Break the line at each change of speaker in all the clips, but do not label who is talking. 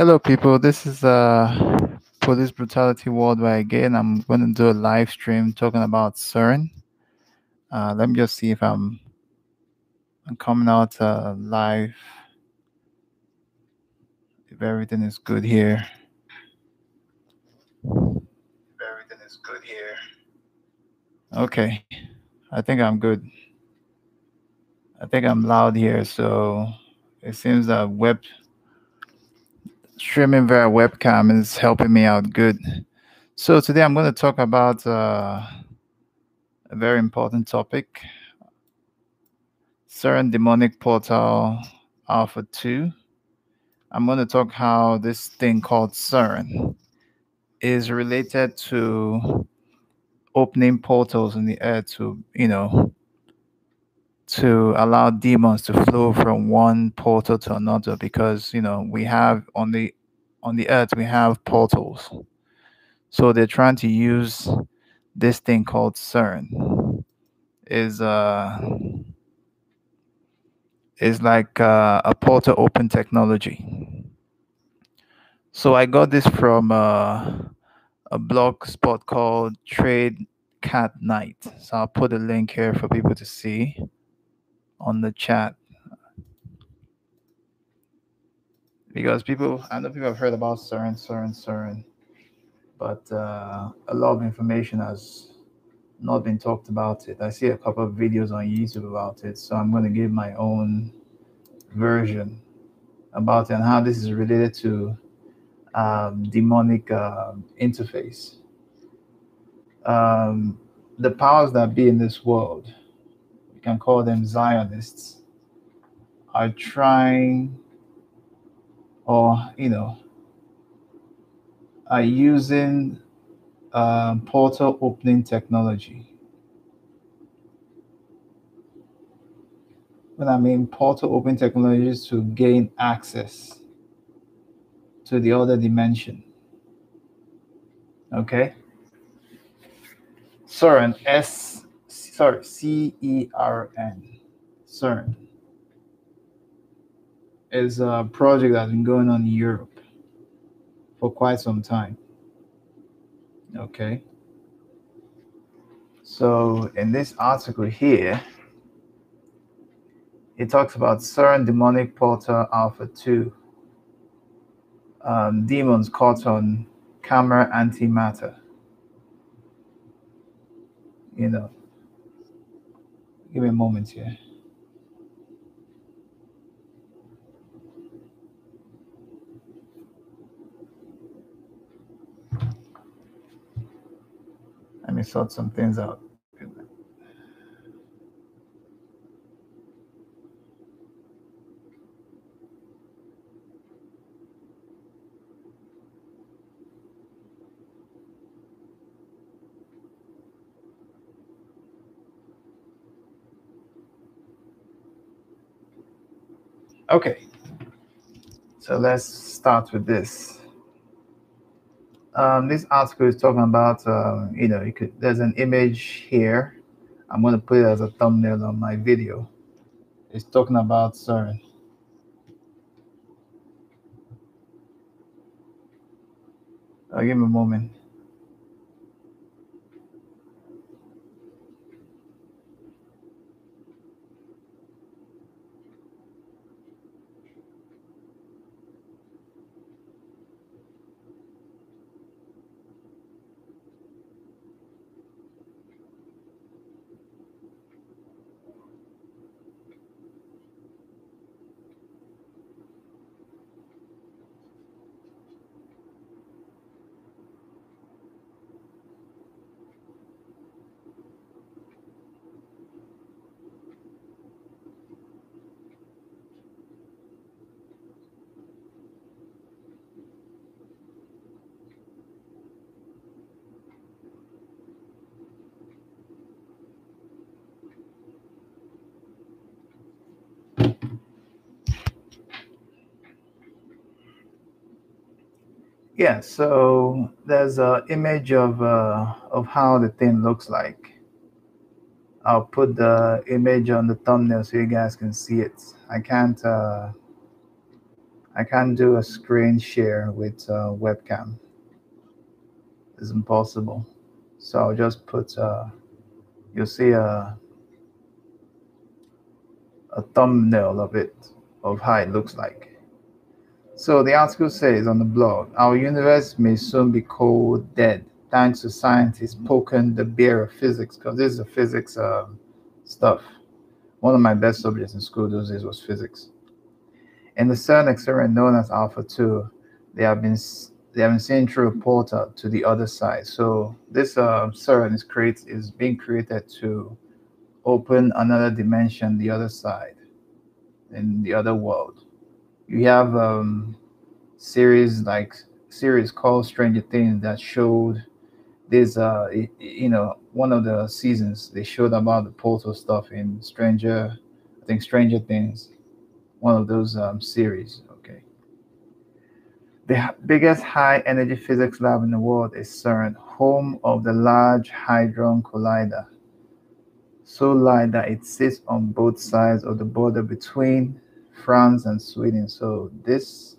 Hello, people. This is uh, Police Brutality Worldwide again. I'm going to do a live stream talking about CERN. Uh, let me just see if I'm, I'm coming out uh, live. If everything is good here. If everything is good here. Okay. I think I'm good. I think I'm loud here. So it seems that web streaming via webcam is helping me out good. So today I'm going to talk about uh, a very important topic. CERN Demonic Portal Alpha 2. I'm going to talk how this thing called CERN is related to opening portals in the air to, you know, to allow demons to flow from one portal to another because you know we have on the on the earth we have portals. So they're trying to use this thing called cern. Is uh is like uh, a portal open technology. So i got this from uh, a blog spot called trade cat night. So i'll put a link here for people to see on the chat because people I know people have heard about CERN, CERN, CERN, but uh, a lot of information has not been talked about it. I see a couple of videos on YouTube about it, so I'm going to give my own version about it and how this is related to um, demonic uh, interface. Um, the powers that be in this world we can call them Zionists, are trying or, you know, are using um, portal opening technology. When I mean portal opening technologies to gain access to the other dimension. Okay? CERN, S sorry, C E R N, CERN, is a project that's been going on in Europe for quite some time. Okay. So in this article here, it talks about CERN demonic portal alpha 2. Um, demons caught on camera antimatter. You know, Give me a moment here. Let me sort some things out. Okay, so let's start with this. Um, this article is talking about, uh, you know, you could. There's an image here. I'm going to put it as a thumbnail on my video. It's talking about CERN. Uh, give me a moment. Yeah, so there's an image of uh, of how the thing looks like. I'll put the image on the thumbnail so you guys can see it. I can't uh, I can't do a screen share with uh, webcam. It's impossible. So I'll just put uh, you'll see a a thumbnail of it of how it looks like. So the article says on the blog, our universe may soon be cold dead thanks to scientists poking the bear of physics, because this is a physics uh, stuff. One of my best subjects in school those days was physics. In the CERN experiment known as Alpha 2, they have been they have been seen through a portal to the other side. So this uh, CERN is create is being created to open another dimension, the other side, in the other world you have um series like series called Stranger Things that showed this uh you know one of the seasons. They showed about the portal stuff in Stranger I think Stranger Things one of those um, series okay. The biggest high energy physics lab in the world is CERN home of the Large Hadron Collider. So large that it sits on both sides of the border between France and Sweden. So this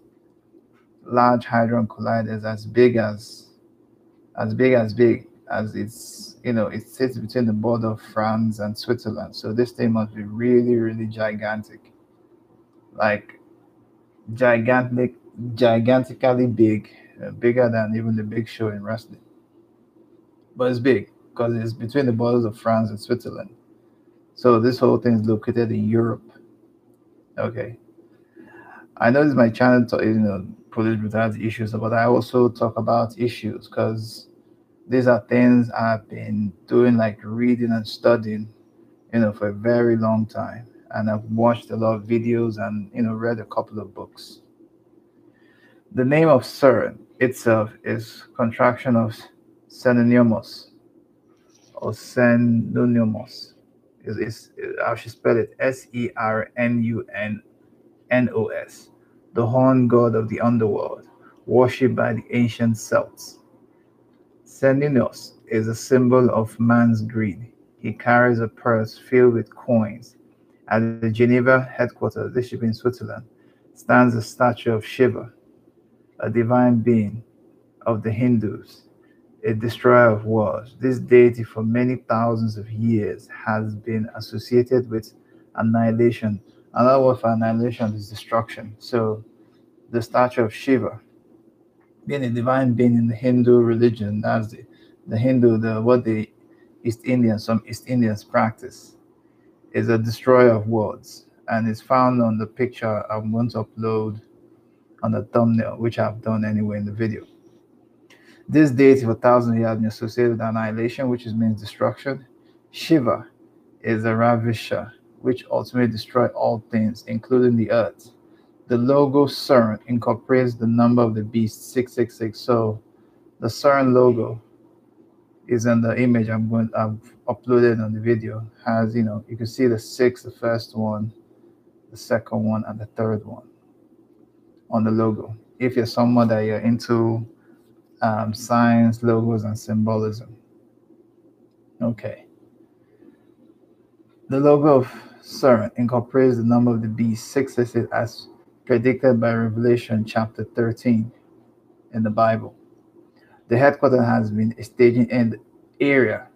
large hadron collider is as big as as big as big as it's you know it sits between the border of France and Switzerland. So this thing must be really really gigantic, like gigantic, gigantically big, uh, bigger than even the big show in wrestling. But it's big because it's between the borders of France and Switzerland. So this whole thing is located in Europe. Okay. I know this is my channel, you know, police brutality issues, but I also talk about issues because these are things I've been doing, like reading and studying, you know, for a very long time. And I've watched a lot of videos and, you know, read a couple of books. The name of CERN itself is contraction of Cernunnos or Cernunnos is, is I should spell it S E R N U N N O S, the horn god of the underworld, worshipped by the ancient Celts. Cernunnos is a symbol of man's greed. He carries a purse filled with coins. At the Geneva headquarters, this should be in Switzerland, stands a statue of Shiva, a divine being of the Hindus a destroyer of worlds. This deity, for many thousands of years, has been associated with annihilation. Another word for annihilation is destruction. So, the statue of Shiva, being a divine being in the Hindu religion, that's the, the Hindu, the what the East Indians, some East Indians practice, is a destroyer of worlds, and it's found on the picture I'm going to upload on the thumbnail, which I've done anyway in the video. This deity for thousands of years has been associated with annihilation, which means destruction. Shiva is a ravisher, which ultimately destroys all things, including the earth. The logo CERN incorporates the number of the beast 666. So the CERN logo is in the image I'm going I've uploaded on the video. Has you know you can see the six, the first one, the second one, and the third one on the logo. If you're someone that you're into um, science, logos, and symbolism. Okay. The logo of CERN incorporates the number of the beast 666 as predicted by Revelation chapter 13 in the Bible. The headquarters has been a staging end area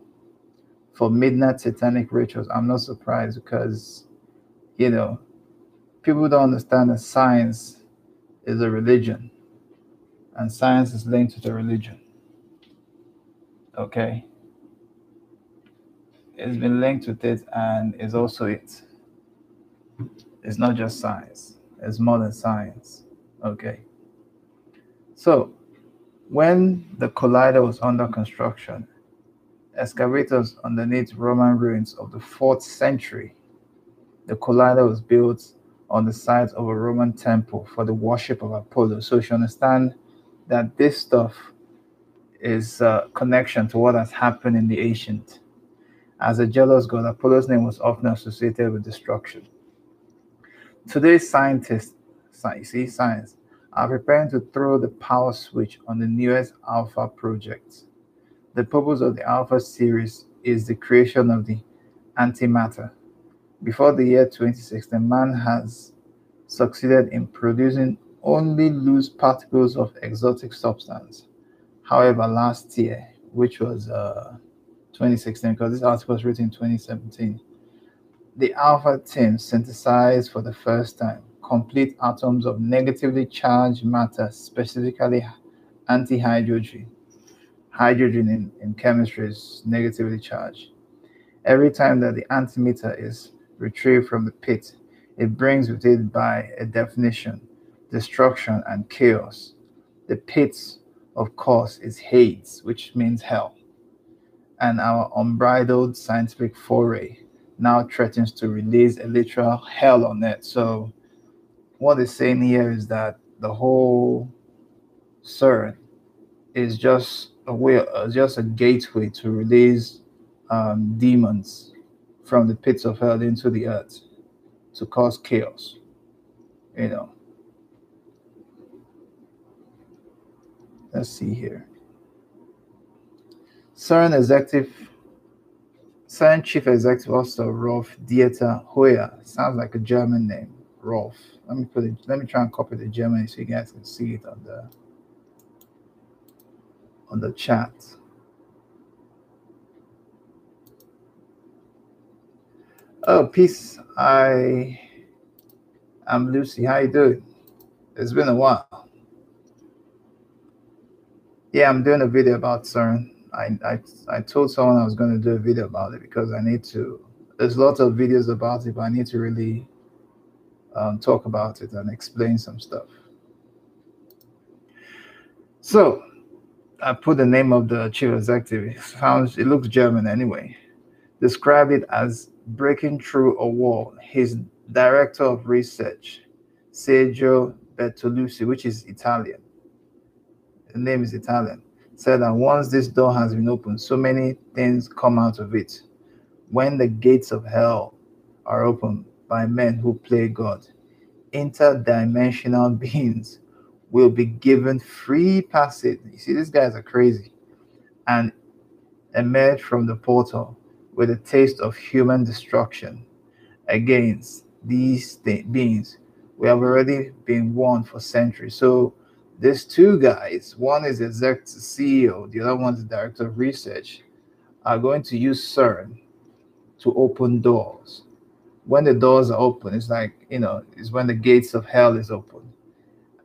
for midnight satanic rituals. I'm not surprised because, you know, people don't understand that science is a religion and science is linked to the religion. Okay? It's been linked with it and is also it. It's not just science, it's more than science. Okay? So, when the collider was under construction, excavators underneath Roman ruins of the 4th century, the collider was built on the site of a Roman temple for the worship of Apollo. So, you should understand that this stuff is a connection to what has happened in the ancient. As a jealous god, Apollo's name was often associated with destruction. Today's scientists, see, science, are preparing to throw the power switch on the newest Alpha project. The purpose of the Alpha series is the creation of the antimatter. Before the year 2016, man has succeeded in producing only loose particles of exotic substance. However, last year, which was uh, 2016, because this article was written in 2017, the Alpha team synthesized for the first time complete atoms of negatively charged matter, specifically antihydrogen. Hydrogen in, in chemistry is negatively charged. Every time that the antimatter is retrieved from the pit, it brings with it, by a definition, destruction and chaos. The pits, of course, is Hades, which means hell. And our unbridled scientific foray now threatens to release a literal hell on it. So what they're saying here is that the whole CERN is just a way, just a gateway to release um, demons from the pits of hell into the earth to cause chaos. You know. Let's see here. CERN executive, CERN chief executive officer Rolf Dieter Heuer sounds like a German name. Rolf. Let me put it. Let me try and copy the German so you guys can see it on the on the chat. Oh, peace. I am Lucy. How you doing? It's been a while. Yeah, I'm doing a video about CERN. I, I, I told someone I was going to do a video about it because I need to. There's lots of videos about it, but I need to really um, talk about it and explain some stuff. So I put the name of the chief executive. It sounds it looks German anyway. Described it as breaking through a wall. His director of research, Sergio Bertolucci, which is Italian. The name is Italian. Said that once this door has been opened, so many things come out of it. When the gates of hell are opened, by men who play God. Interdimensional beings will be given free passage. You see, these guys are crazy. And emerge from the portal with a taste of human destruction against these th- beings. We have already been warned for centuries. So these two guys, one is executive CEO, the other one is director of research, are going to use CERN to open doors. When the doors are open, it's like you know, it's when the gates of hell is open,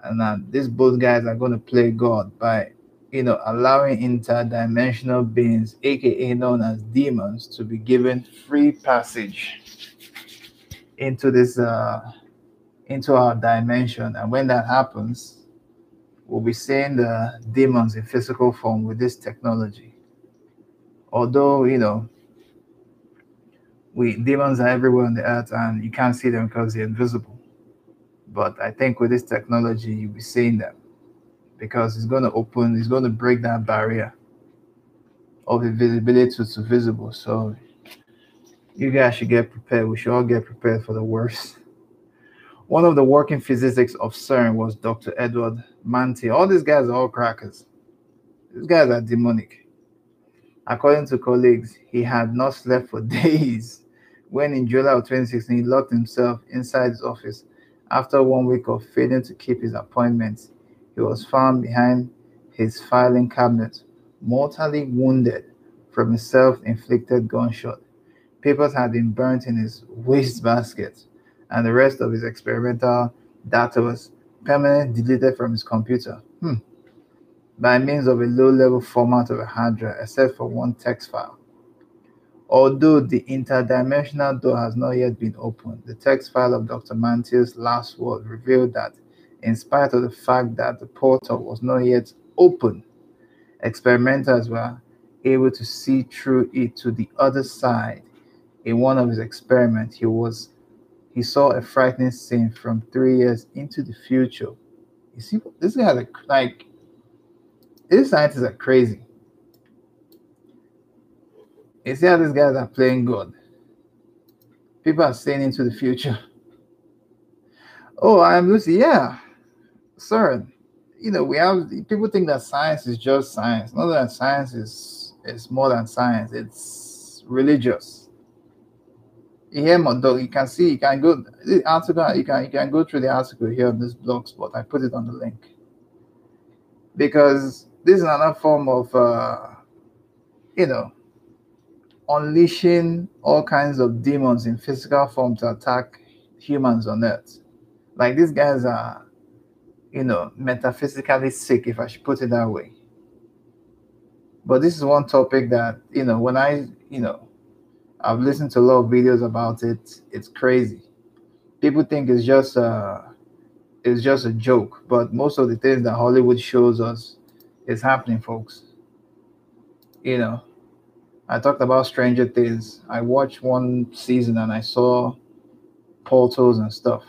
and uh, these both guys are going to play God by you know allowing interdimensional beings, aka known as demons, to be given free passage into this uh into our dimension, and when that happens, we'll be seeing the demons in physical form with this technology. Although you know we demons are everywhere on the earth and you can't see them because they're invisible. But I think with this technology, you'll be seeing them because it's going to open, it's going to break that barrier of invisibility to, to visible. So you guys should get prepared. We should all get prepared for the worst. One of the working physicists of CERN was Dr. Edward Manti. All these guys are all crackers. These guys are demonic. According to colleagues, he had not slept for days when in July of 2016 he locked himself inside his office after one week of failing to keep his appointments. He was found behind his filing cabinet, mortally wounded from a self inflicted gunshot. Papers had been burnt in his wastebasket, and the rest of his experimental data was permanently deleted from his computer. Hmm by means of a low-level format of a hard drive, except for one text file. Although the interdimensional door has not yet been opened, the text file of Dr. Manti's last word revealed that, in spite of the fact that the portal was not yet open, experimenters were able to see through it to the other side. In one of his experiments, he was he saw a frightening scene from three years into the future. You see, this guy like, like these scientists are crazy. You see how these guys are playing God. People are saying into the future. Oh, I'm Lucy. Yeah. sir. you know, we have people think that science is just science. Not that science is is more than science. It's religious. Here, Mondo, you can see, you can go the article, you can you can go through the article here on this blog spot. I put it on the link because this is another form of, uh, you know, unleashing all kinds of demons in physical form to attack humans on earth. Like these guys are, you know, metaphysically sick, if I should put it that way. But this is one topic that, you know, when I, you know, I've listened to a lot of videos about it, it's crazy. People think it's just uh it's just a joke, but most of the things that Hollywood shows us is happening, folks. You know, I talked about Stranger Things. I watched one season and I saw portals and stuff,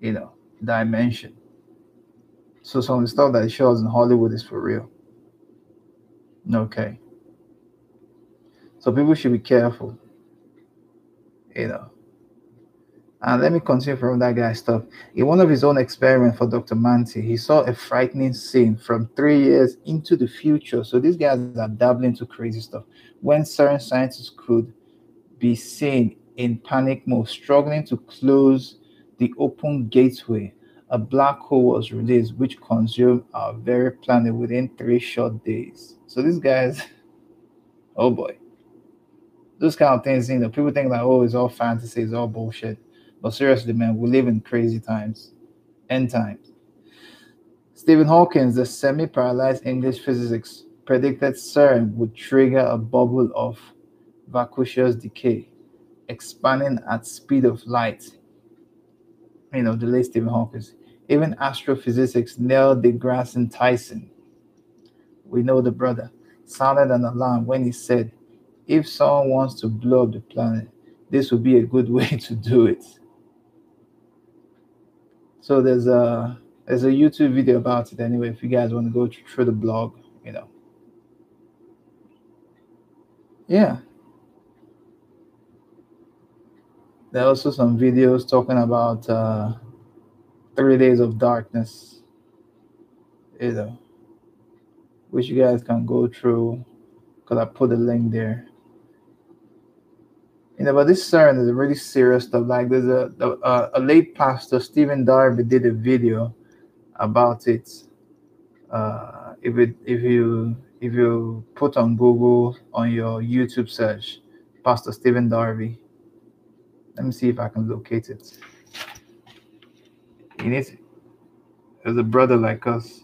you know, dimension. So some of the stuff that it shows in Hollywood is for real. Okay. So people should be careful, you know. And let me continue from that guy's stuff. In one of his own experiments for Dr. Manti, he saw a frightening scene from three years into the future. So these guys are dabbling into crazy stuff. When CERN scientists could be seen in panic mode, struggling to close the open gateway, a black hole was released which consumed our very planet within three short days. So these guys, oh boy. Those kind of things, you know, people think like, oh, it's all fantasy, it's all bullshit but seriously, man, we live in crazy times, end times. Stephen Hawking, the semi paralyzed English physicist, predicted CERN would trigger a bubble of vacuous decay, expanding at speed of light. You know, the late Stephen Hawking. Even astrophysicists Neil deGrasse Tyson, we know the brother, sounded an alarm when he said, if someone wants to blow up the planet, this would be a good way to do it. So there's a there's a YouTube video about it anyway. If you guys want to go through the blog, you know. Yeah. There are also some videos talking about uh, 30 days of darkness, you know, which you guys can go through because I put the link there you know, but this sermon is really serious stuff. Like there's a, a, a late pastor, Stephen Darby, did a video about it. Uh, if it if you if you put on Google on your YouTube search, Pastor Stephen Darby. Let me see if I can locate it. He needs as a brother like us.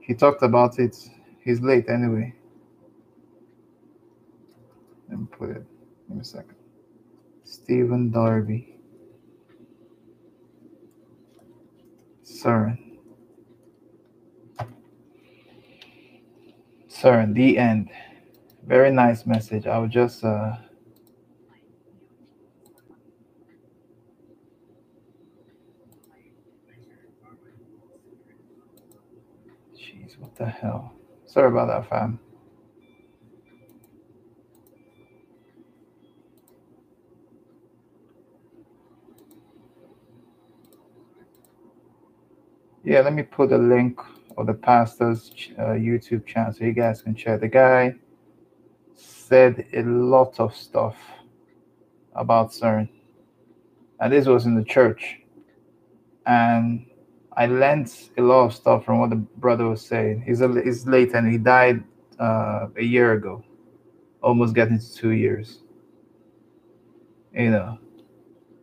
He talked about it. He's late anyway. Me put it. Me a second. Stephen Darby. CERN. CERN, the end. Very nice message. I will just uh Jeez, what the hell? Sorry about that, fam. Yeah, let me put a link of the pastor's uh, YouTube channel so you guys can check. The guy said a lot of stuff about CERN, and this was in the church, and I learned a lot of stuff from what the brother was saying. He's a, he's late and he died uh, a year ago, almost getting to two years. You know,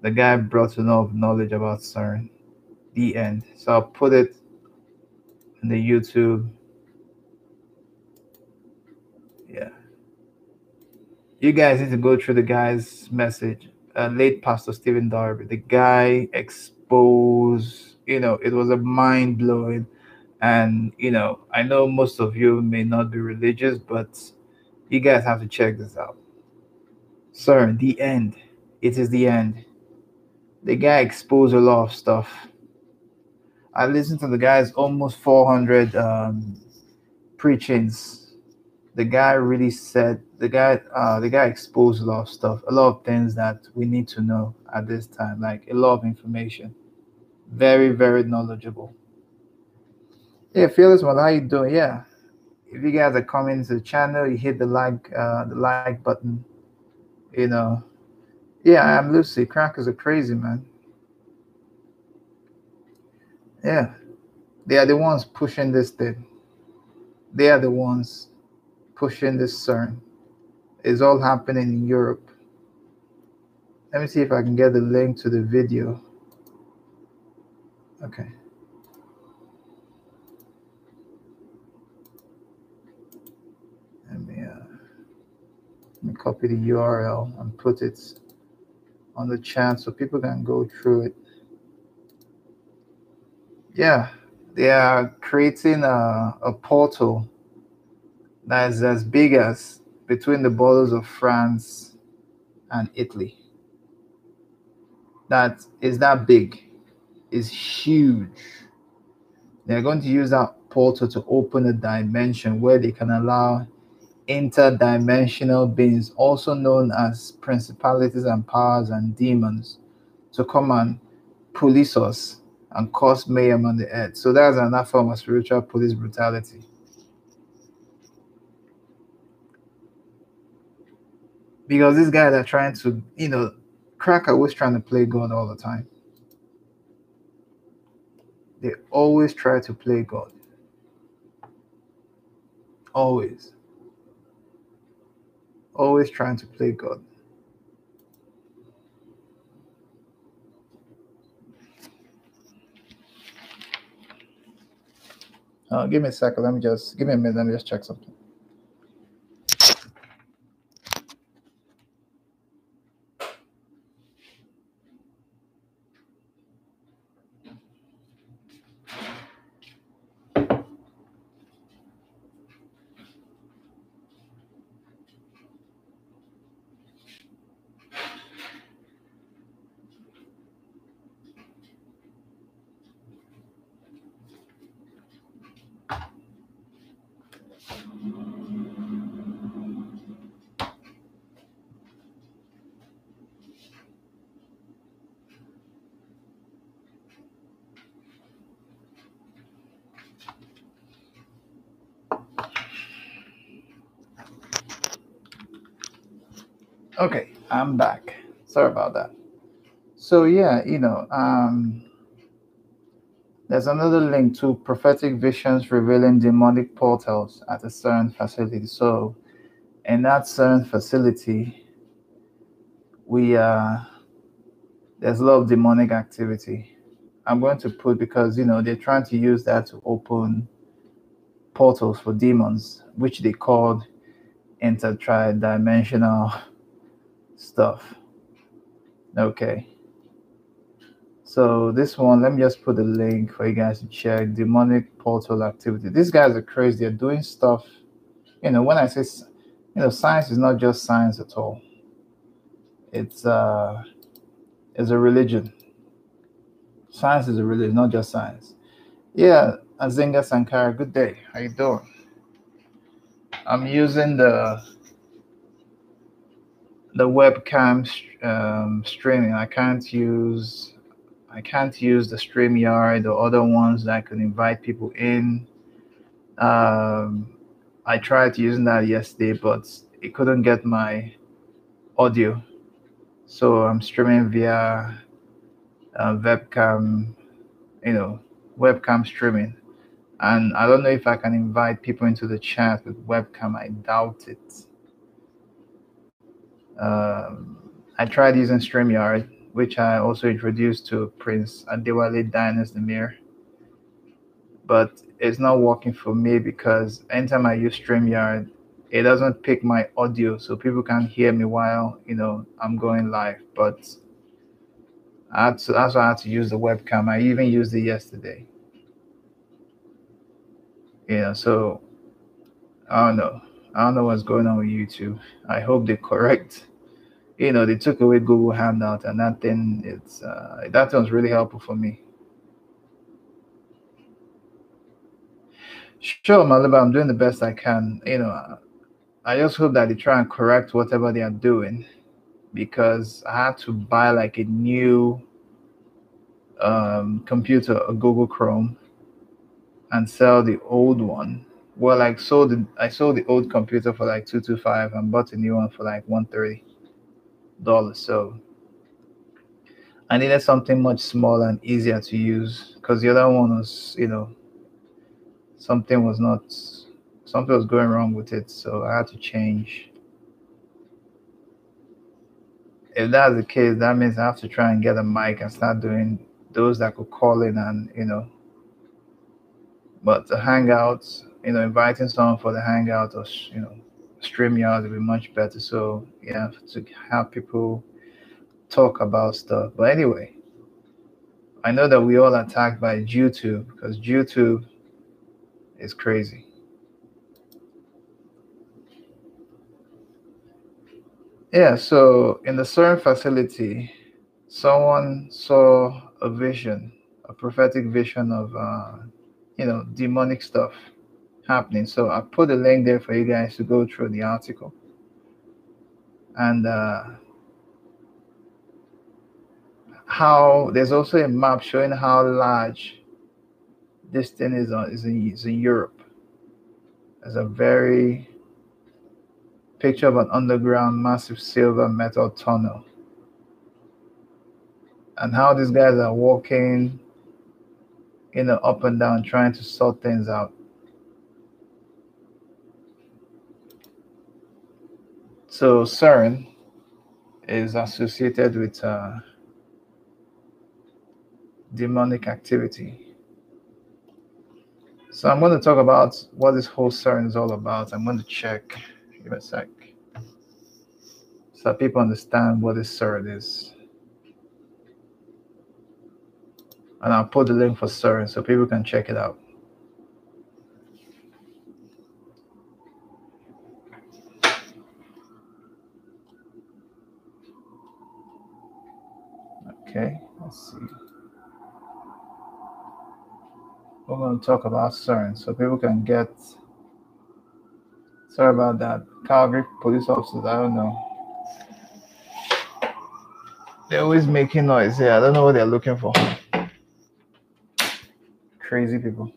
the guy brought enough knowledge about CERN the end. So I'll put it in the YouTube. Yeah. You guys need to go through the guy's message. Uh, late Pastor Stephen Darby. The guy exposed, you know, it was a mind blowing. And, you know, I know most of you may not be religious, but you guys have to check this out. Sir, the end. It is the end. The guy exposed a lot of stuff I listened to the guy's almost 400 um, preachings. The guy really said the guy uh, the guy exposed a lot of stuff, a lot of things that we need to know at this time, like a lot of information. Very, very knowledgeable. Yeah, Fearless One, how you doing? Yeah. If you guys are coming to the channel, you hit the like uh the like button. You know. Yeah, I'm Lucy. Crackers are crazy, man. Yeah. They are the ones pushing this thing. They are the ones pushing this CERN. It's all happening in Europe. Let me see if I can get the link to the video. Okay. Let me, uh, let me copy the URL and put it on the chat so people can go through it. Yeah, they are creating a, a portal that is as big as between the borders of France and Italy. That is that big, is huge. They're going to use that portal to open a dimension where they can allow interdimensional beings, also known as principalities and powers and demons, to come and police us and cause mayhem on the earth. So that's another form of spiritual police brutality. Because these guys are trying to, you know, crack always trying to play God all the time. They always try to play God. Always. Always trying to play God. Uh, give me a second. Let me just give me a minute. Let me just check something. Okay, I'm back. Sorry about that. So yeah, you know, um, there's another link to prophetic visions revealing demonic portals at a CERN facility. So in that CERN facility, we uh there's a lot of demonic activity. I'm going to put because you know they're trying to use that to open portals for demons, which they called intertridimensional stuff. Okay. So this one, let me just put the link for you guys to check demonic portal activity. These guys are crazy. They're doing stuff. You know, when I say, you know, science is not just science at all. It's uh, it's a religion. Science is a religion, not just science. Yeah, Azinga Sankara, good day. How you doing? I'm using the the webcam um, streaming. I can't use I can't use the StreamYard or other ones that can invite people in. Um, I tried using that yesterday, but it couldn't get my audio. So I'm streaming via uh, webcam, you know, webcam streaming. And I don't know if I can invite people into the chat with webcam. I doubt it. Um, I tried using StreamYard, which I also introduced to Prince Adewale Dynasty Mirror. but it's not working for me because anytime I use StreamYard, it doesn't pick my audio, so people can hear me while you know I'm going live. But I that's why I had to use the webcam. I even used it yesterday. Yeah, so I don't know. I don't know what's going on with YouTube. I hope they correct. You know, they took away Google Hangout, and that thing, it's uh, that was really helpful for me. Sure, Malibu, I'm doing the best I can. You know, I just hope that they try and correct whatever they are doing, because I had to buy like a new um, computer, a Google Chrome, and sell the old one. Well, like sold the, I sold the old computer for like two two five and bought a new one for like one thirty dollars. So I needed something much smaller and easier to use because the other one was, you know, something was not something was going wrong with it, so I had to change. If that's the case, that means I have to try and get a mic and start doing those that could call in and you know. But the hangouts, you know, inviting someone for the hangout or you know, StreamYard would be much better. So yeah, to have people talk about stuff. But anyway, I know that we all attacked by YouTube because YouTube is crazy. Yeah, so in the CERN facility, someone saw a vision, a prophetic vision of, uh, you know, demonic stuff happening. So I put a link there for you guys to go through the article. And uh, how there's also a map showing how large this thing is, on, is, in, is in Europe. There's a very picture of an underground massive silver metal tunnel and how these guys are walking you know up and down trying to sort things out so cern is associated with uh, demonic activity so i'm going to talk about what this whole cern is all about i'm going to check Give a sec. So that people understand what this CERN is. And I'll put the link for CERN so people can check it out. Okay, let's see. We're going to talk about CERN so people can get Sorry about that. Calgary police officers, I don't know. They're always making noise here. I don't know what they're looking for. Crazy people.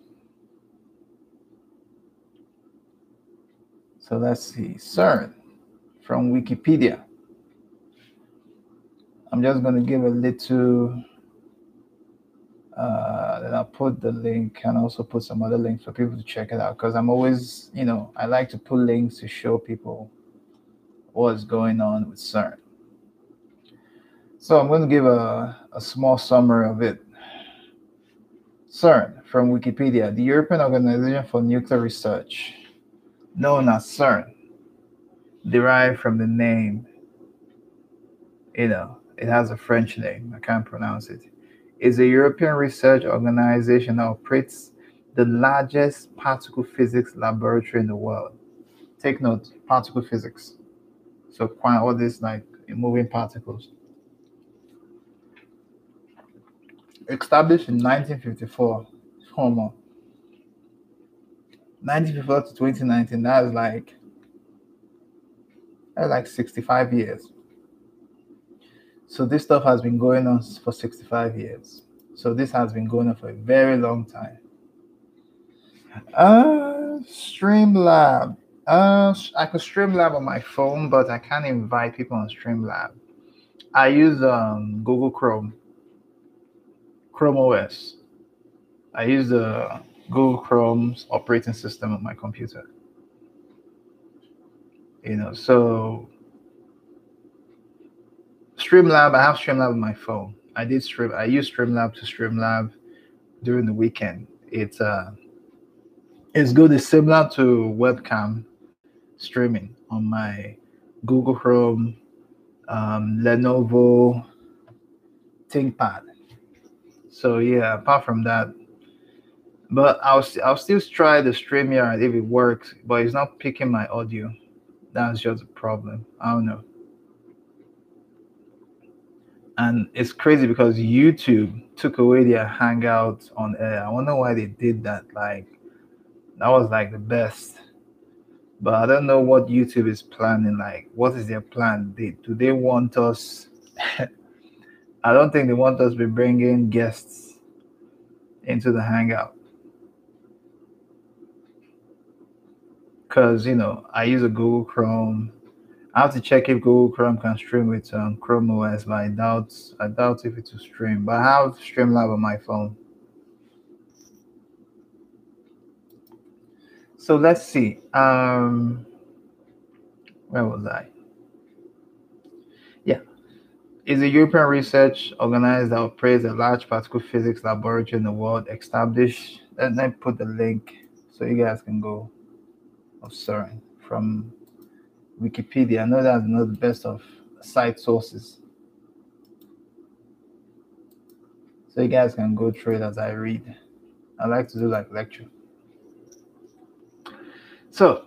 So let's see. CERN from Wikipedia. I'm just going to give a little uh, then I'll put the link and also put some other links for people to check it out because I'm always, you know, I like to put links to show people what's going on with CERN. So I'm going to give a, a small summary of it. CERN from Wikipedia, the European Organization for Nuclear Research, known as CERN, derived from the name, you know, it has a French name, I can't pronounce it. it is a European research organization that operates the largest particle physics laboratory in the world. Take note, particle physics. So quite all this like moving particles. Established in 1954, Homo. 1954 to 2019, that is like that's like 65 years. So this stuff has been going on for 65 years. So this has been going on for a very long time. Uh, Streamlab. Uh, I could Streamlab on my phone, but I can't invite people on Streamlab. I use um, Google Chrome, Chrome OS. I use the Google Chrome's operating system on my computer. You know, so Streamlab, I have Streamlab on my phone. I did stream. I use Streamlab to Streamlab during the weekend. It's uh, it's good. It's similar to webcam streaming on my Google Chrome, um, Lenovo ThinkPad. So yeah, apart from that, but I'll I'll still try the StreamYard if it works, but it's not picking my audio. That's just a problem. I don't know and it's crazy because YouTube took away their hangouts on air. I wonder why they did that. Like that was like the best. But I don't know what YouTube is planning. Like, what is their plan? They, do they want us I don't think they want us to be bringing guests into the hangout. Because, you know, I use a Google Chrome. I have to check if Google Chrome can stream with um, Chrome OS, but I doubt, I doubt if it will stream. But I have Streamlab on my phone. So let's see. Um, where was I? Yeah. Is a European research organized that operates a large particle physics laboratory in the world established? Let me put the link so you guys can go. Oh, sorry, from Wikipedia. I know that's not the best of site sources. So you guys can go through it as I read. I like to do like lecture. So,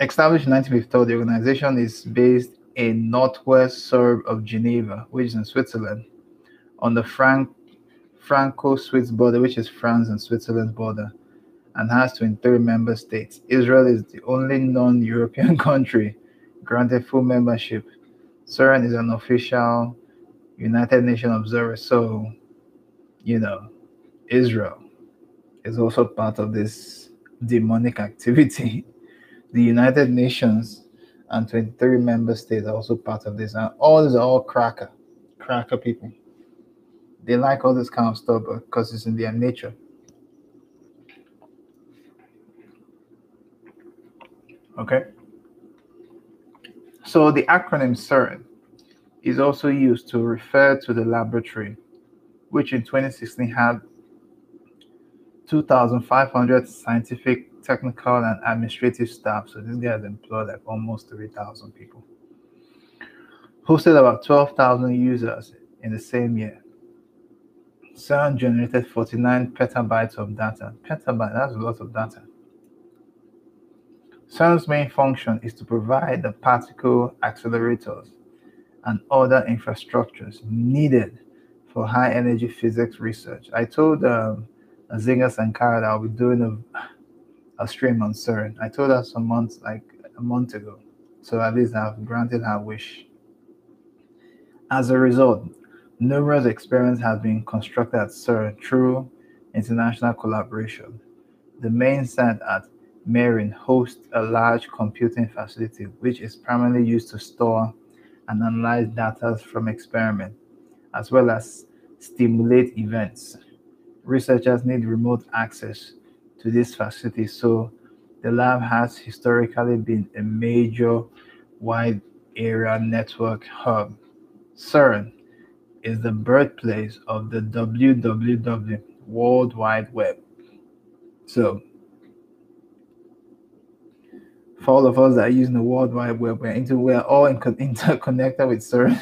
established in 1954, the organization is based in northwest suburb of Geneva, which is in Switzerland, on the Frank Franco-Swiss border, which is France and Switzerland's border, and has 23 member states. Israel is the only non-European country granted full membership. CERN is an official United Nations observer, so you know, Israel is also part of this demonic activity. The United Nations and 23 member states are also part of this. And all these are all cracker, cracker people. They like all this kind of stuff because it's in their nature. Okay. So the acronym CERN is also used to refer to the laboratory, which in 2016 had 2,500 scientific, technical, and administrative staff. So this guy has employed like almost 3,000 people. Hosted about 12,000 users in the same year. CERN generated 49 petabytes of data. Petabyte, that's a lot of data. CERN's main function is to provide the particle accelerators and other infrastructures needed for high energy physics research. I told um, Zinga Sankara that I'll be doing a, a stream on CERN. I told her some months, like a month ago. So at least I've granted her wish. As a result, numerous experiments have been constructed at CERN through international collaboration. The main site at Meyrin hosts a large computing facility which is primarily used to store and analyze data from experiments, as well as stimulate events researchers need remote access to this facility. So the lab has historically been a major wide area network hub. CERN is the birthplace of the WWW World Wide Web. So for all of us that are using the World Wide Web, we're into we're all in, interconnected with CERN.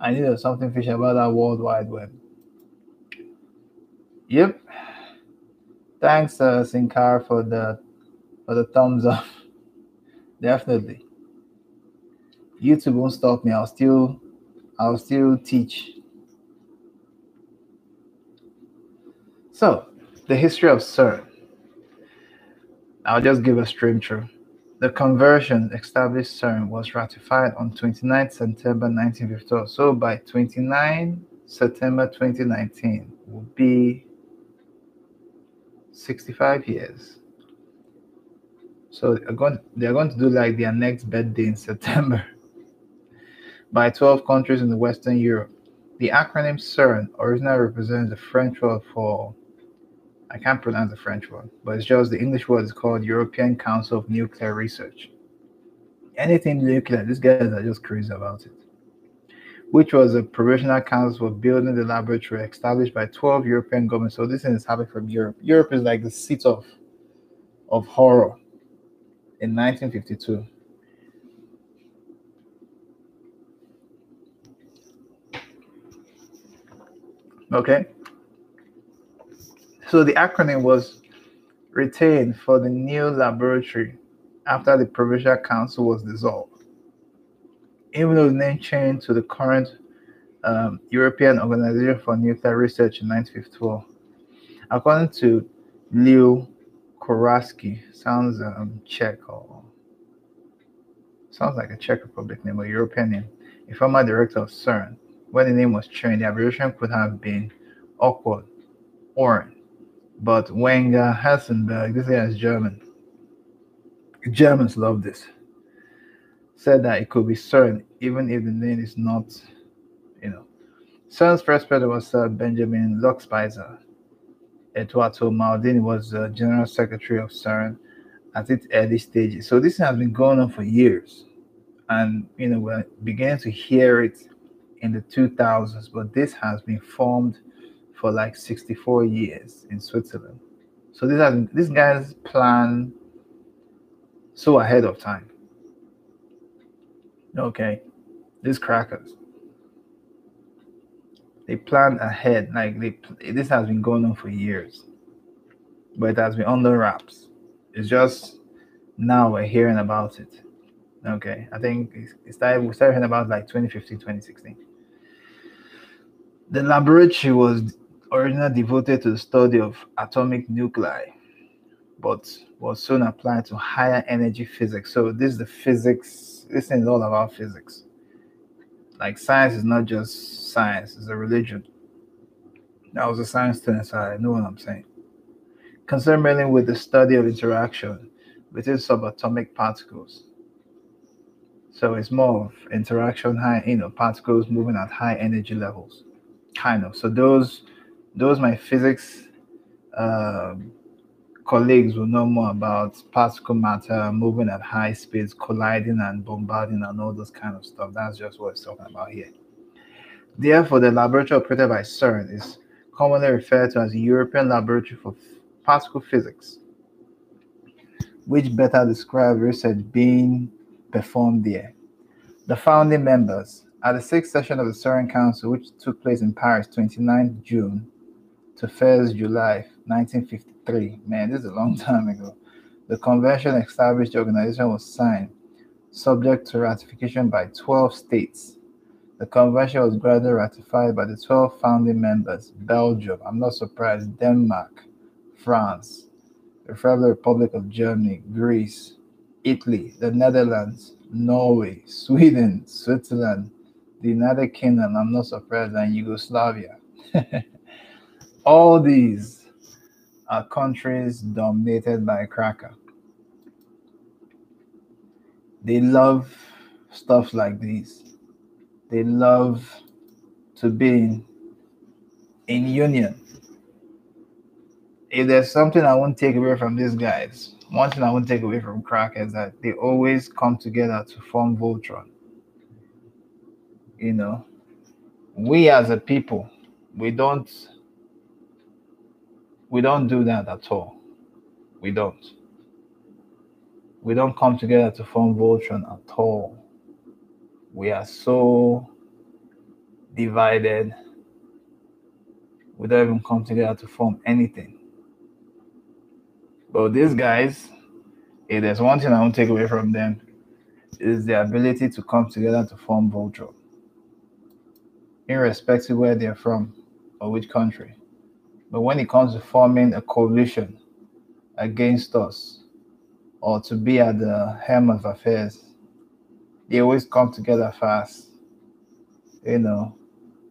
I need something fish about that World Wide Web. Yep. Thanks, uh, Sinkar, for the for the thumbs up. Definitely. YouTube won't stop me. I'll still I'll still teach. So, the history of CERN. I'll just give a stream through. The conversion established CERN was ratified on 29 September 1954. So by 29 September 2019 will be 65 years. So they're going, they're going to do like their next birthday in September by 12 countries in Western Europe. The acronym CERN originally represents the French word for, I can't pronounce the French word, but it's just the English word is called European Council of Nuclear Research. Anything nuclear, these guys are just crazy about it which was a provisional council for building the laboratory established by 12 European governments. So this is happening from Europe. Europe is like the seat of, of horror in 1952. Okay. So the acronym was retained for the new laboratory after the provincial council was dissolved even though the name changed to the current um, European Organization for Nuclear Research in 1954. According to Lew Kowarski, sounds um, Czech or sounds like a Czech Republic name or European name. a former director of CERN. When the name was changed, the abbreviation could have been awkward, OERN. But Werner Heisenberg, this guy is German. Germans love this. Said that it could be CERN, even if the name is not, you know. CERN's first president was Sir Benjamin Lockspeiser. Eduardo Maldini was the general secretary of CERN at its early stages. So this has been going on for years. And, you know, we're beginning to hear it in the 2000s, but this has been formed for like 64 years in Switzerland. So this has this guy's plan so ahead of time. Okay, these crackers. They plan ahead, like they. This has been going on for years, but it has been under wraps. It's just now we're hearing about it. Okay, I think it started. We started hearing about like 2015, 2016. The laboratory was originally devoted to the study of atomic nuclei, but was soon applied to higher energy physics. So this is the physics. This thing is all about physics. Like science is not just science; it's a religion. I was a science student, so I know what I'm saying. Concerned mainly with the study of interaction between subatomic particles. So it's more of interaction, high, you know, particles moving at high energy levels kind of. So those those my physics um, colleagues will know more about particle matter moving at high speeds, colliding and bombarding, and all those kind of stuff. That's just what it's talking about here. Therefore, the laboratory operated by CERN is commonly referred to as the European Laboratory for Particle Physics, which better describes research being performed there. The founding members at the sixth session of the CERN Council, which took place in Paris 29th June to 1st July 1953, man, this is a long time ago, the convention established the organization was signed, subject to ratification by 12 states. The convention was gradually ratified by the 12 founding members Belgium, I'm not surprised, Denmark, France, the Federal Republic of Germany, Greece, Italy, the Netherlands, Norway, Sweden, Switzerland, the United Kingdom, I'm not surprised, and Yugoslavia. All these are countries dominated by cracker. They love stuff like these. They love to be in, in union. If there's something I won't take away from these guys, one thing I won't take away from crack is that they always come together to form Voltron you know we as a people we don't we don't do that at all. We don't. We don't come together to form Voltron at all. We are so divided. We don't even come together to form anything. But these guys if there's one thing i won't take away from them is the ability to come together to form Voltron irrespective where they're from or which country. But when it comes to forming a coalition against us or to be at the helm of affairs, they always come together fast. You know,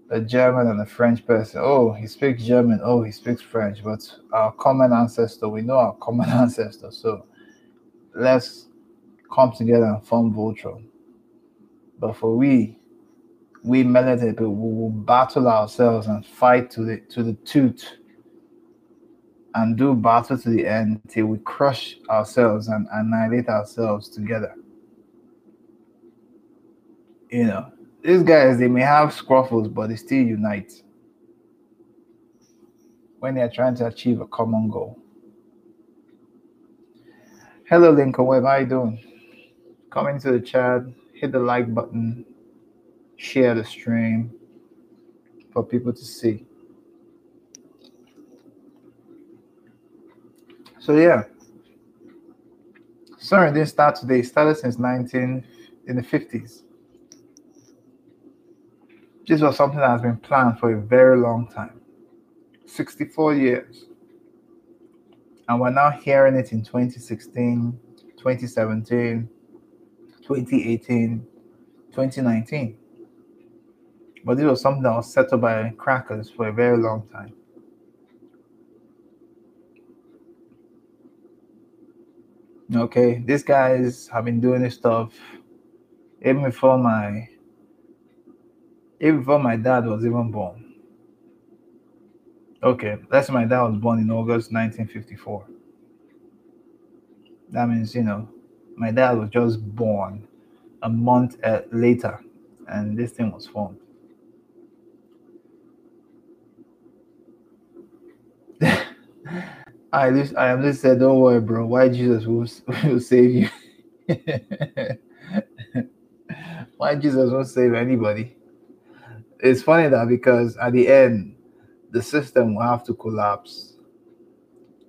the German and the French person, oh, he speaks German, oh, he speaks French, but our common ancestor, we know our common ancestor. So let's come together and form Voltron. But for we we militant people we will battle ourselves and fight to the to the tooth and do battle to the end till we crush ourselves and annihilate ourselves together. You know, these guys they may have scruffles, but they still unite when they're trying to achieve a common goal. Hello, Lincoln Web. How you doing? Come into the chat, hit the like button, share the stream for people to see. So yeah, sorry, didn't start today. Started since 19 in the 50s. This was something that has been planned for a very long time 64 years. And we're now hearing it in 2016, 2017, 2018, 2019. But this was something that was set up by crackers for a very long time. Okay, these guys have been doing this stuff even before my even before my dad was even born. Okay, let's my dad was born in August 1954. That means, you know, my dad was just born a month uh, later and this thing was formed. I just I am just said, don't worry, bro. Why Jesus will, will save you? Why Jesus won't save anybody? It's funny that because at the end, the system will have to collapse.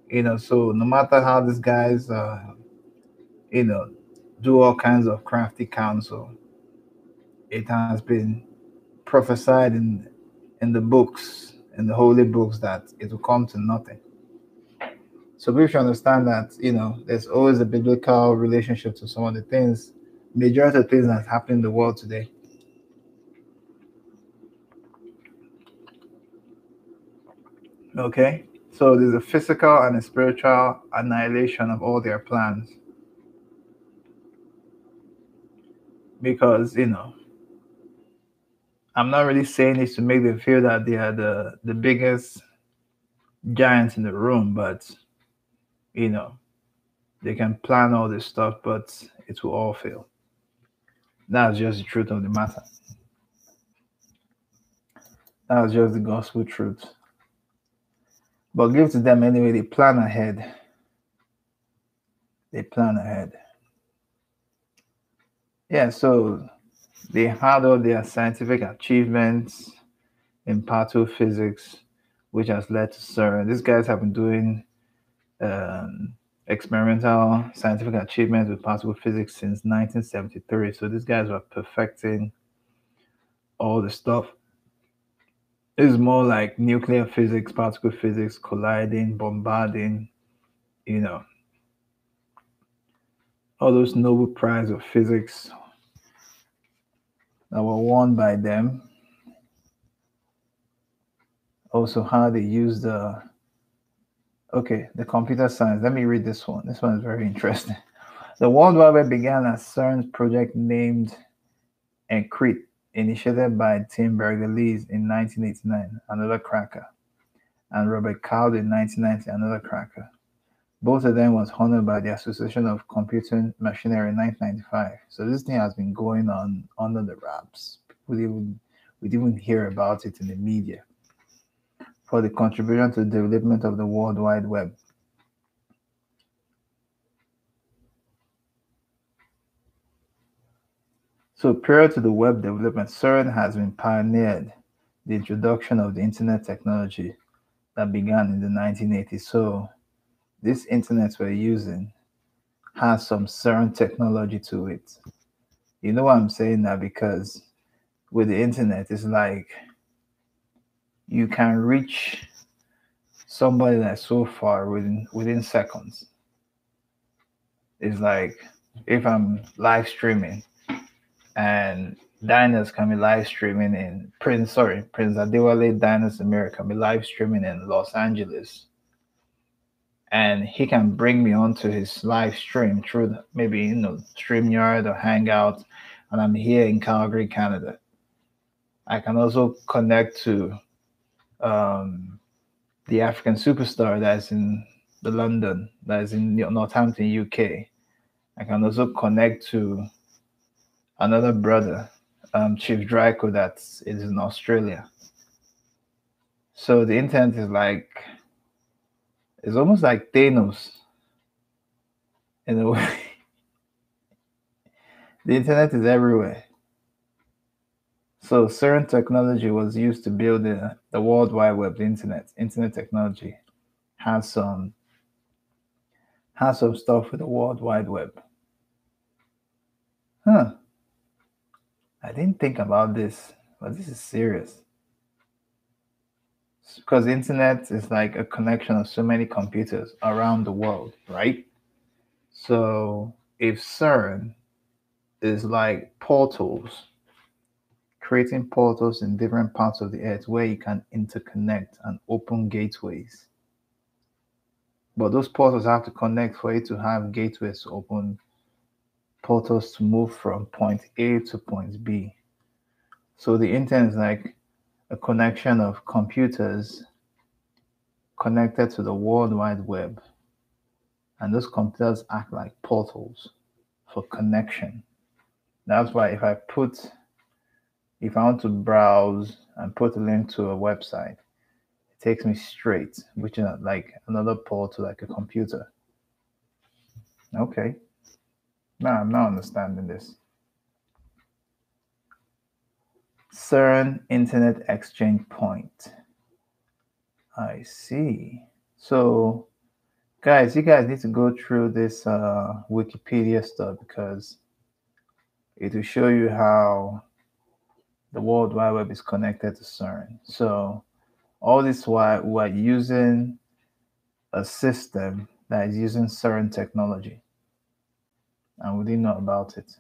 You know, so no matter how these guys, uh, you know, do all kinds of crafty counsel, it has been prophesied in in the books, in the holy books, that it will come to nothing. So we should understand that you know there's always a biblical relationship to some of the things, majority of things that happen in the world today. Okay, so there's a physical and a spiritual annihilation of all their plans. Because you know, I'm not really saying this to make them feel that they are the the biggest giants in the room, but you know, they can plan all this stuff, but it will all fail. That's just the truth of the matter. That's just the gospel truth. But give to them anyway, they plan ahead. They plan ahead. Yeah, so they had all their scientific achievements in particle physics, which has led to CERN. These guys have been doing um, experimental scientific achievements with particle physics since 1973. So these guys were perfecting all the stuff. It's more like nuclear physics, particle physics, colliding, bombarding, you know, all those Nobel Prize of Physics that were won by them. Also, how they use the Okay, the computer science. Let me read this one. This one is very interesting. The World Wide Web began as CERN's project named ENQUIRE, initiated by Tim Berners-Lee in 1989, another cracker, and Robert Calder in 1990, another cracker. Both of them was honored by the Association of Computing Machinery in 1995. So this thing has been going on under the wraps. Didn't, we didn't hear about it in the media for the contribution to the development of the World Wide Web. So prior to the web development, CERN has been pioneered the introduction of the internet technology that began in the 1980s. So this internet we're using has some CERN technology to it. You know why I'm saying that? Because with the internet, it's like you can reach somebody that's so far within within seconds. It's like if I'm live streaming and Diners can be live streaming in Prince, sorry, Prince Adewale Diners America be live streaming in Los Angeles. And he can bring me onto his live stream through maybe you know StreamYard or Hangout, and I'm here in Calgary, Canada. I can also connect to um, the African superstar that's in the London, that is in Northampton, UK. I can also connect to another brother, um, Chief Draco, that is in Australia. So the internet is like, it's almost like Thanos in a way. the internet is everywhere. So CERN technology was used to build the, the World Wide Web, the internet. Internet technology has some has some stuff with the World Wide Web. Huh. I didn't think about this, but this is serious. Because the internet is like a connection of so many computers around the world, right? So if CERN is like portals creating portals in different parts of the earth where you can interconnect and open gateways. But those portals have to connect for you to have gateways to open portals to move from point A to point B. So the internet is like a connection of computers connected to the World Wide Web. And those computers act like portals for connection. That's why if I put, if I want to browse and put a link to a website, it takes me straight, which is like another port to like a computer. Okay. Now I'm not understanding this. CERN Internet Exchange Point. I see. So, guys, you guys need to go through this uh, Wikipedia stuff because it will show you how the World Wide Web is connected to CERN. So, all this while we're using a system that is using CERN technology, and we didn't know about it.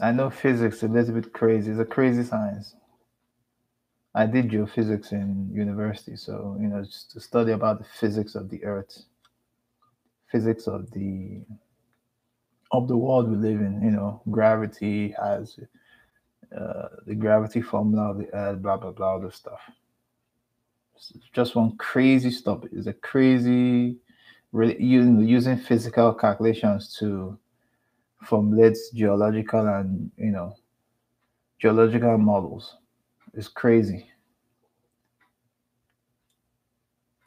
I know physics a little bit crazy. It's a crazy science. I did geophysics in university, so you know, just to study about the physics of the earth, physics of the of the world we live in. You know, gravity has uh, the gravity formula of the earth, blah blah blah, all this stuff. It's just one crazy stuff. It's a crazy, really using using physical calculations to formulate geological and you know geological models it's crazy.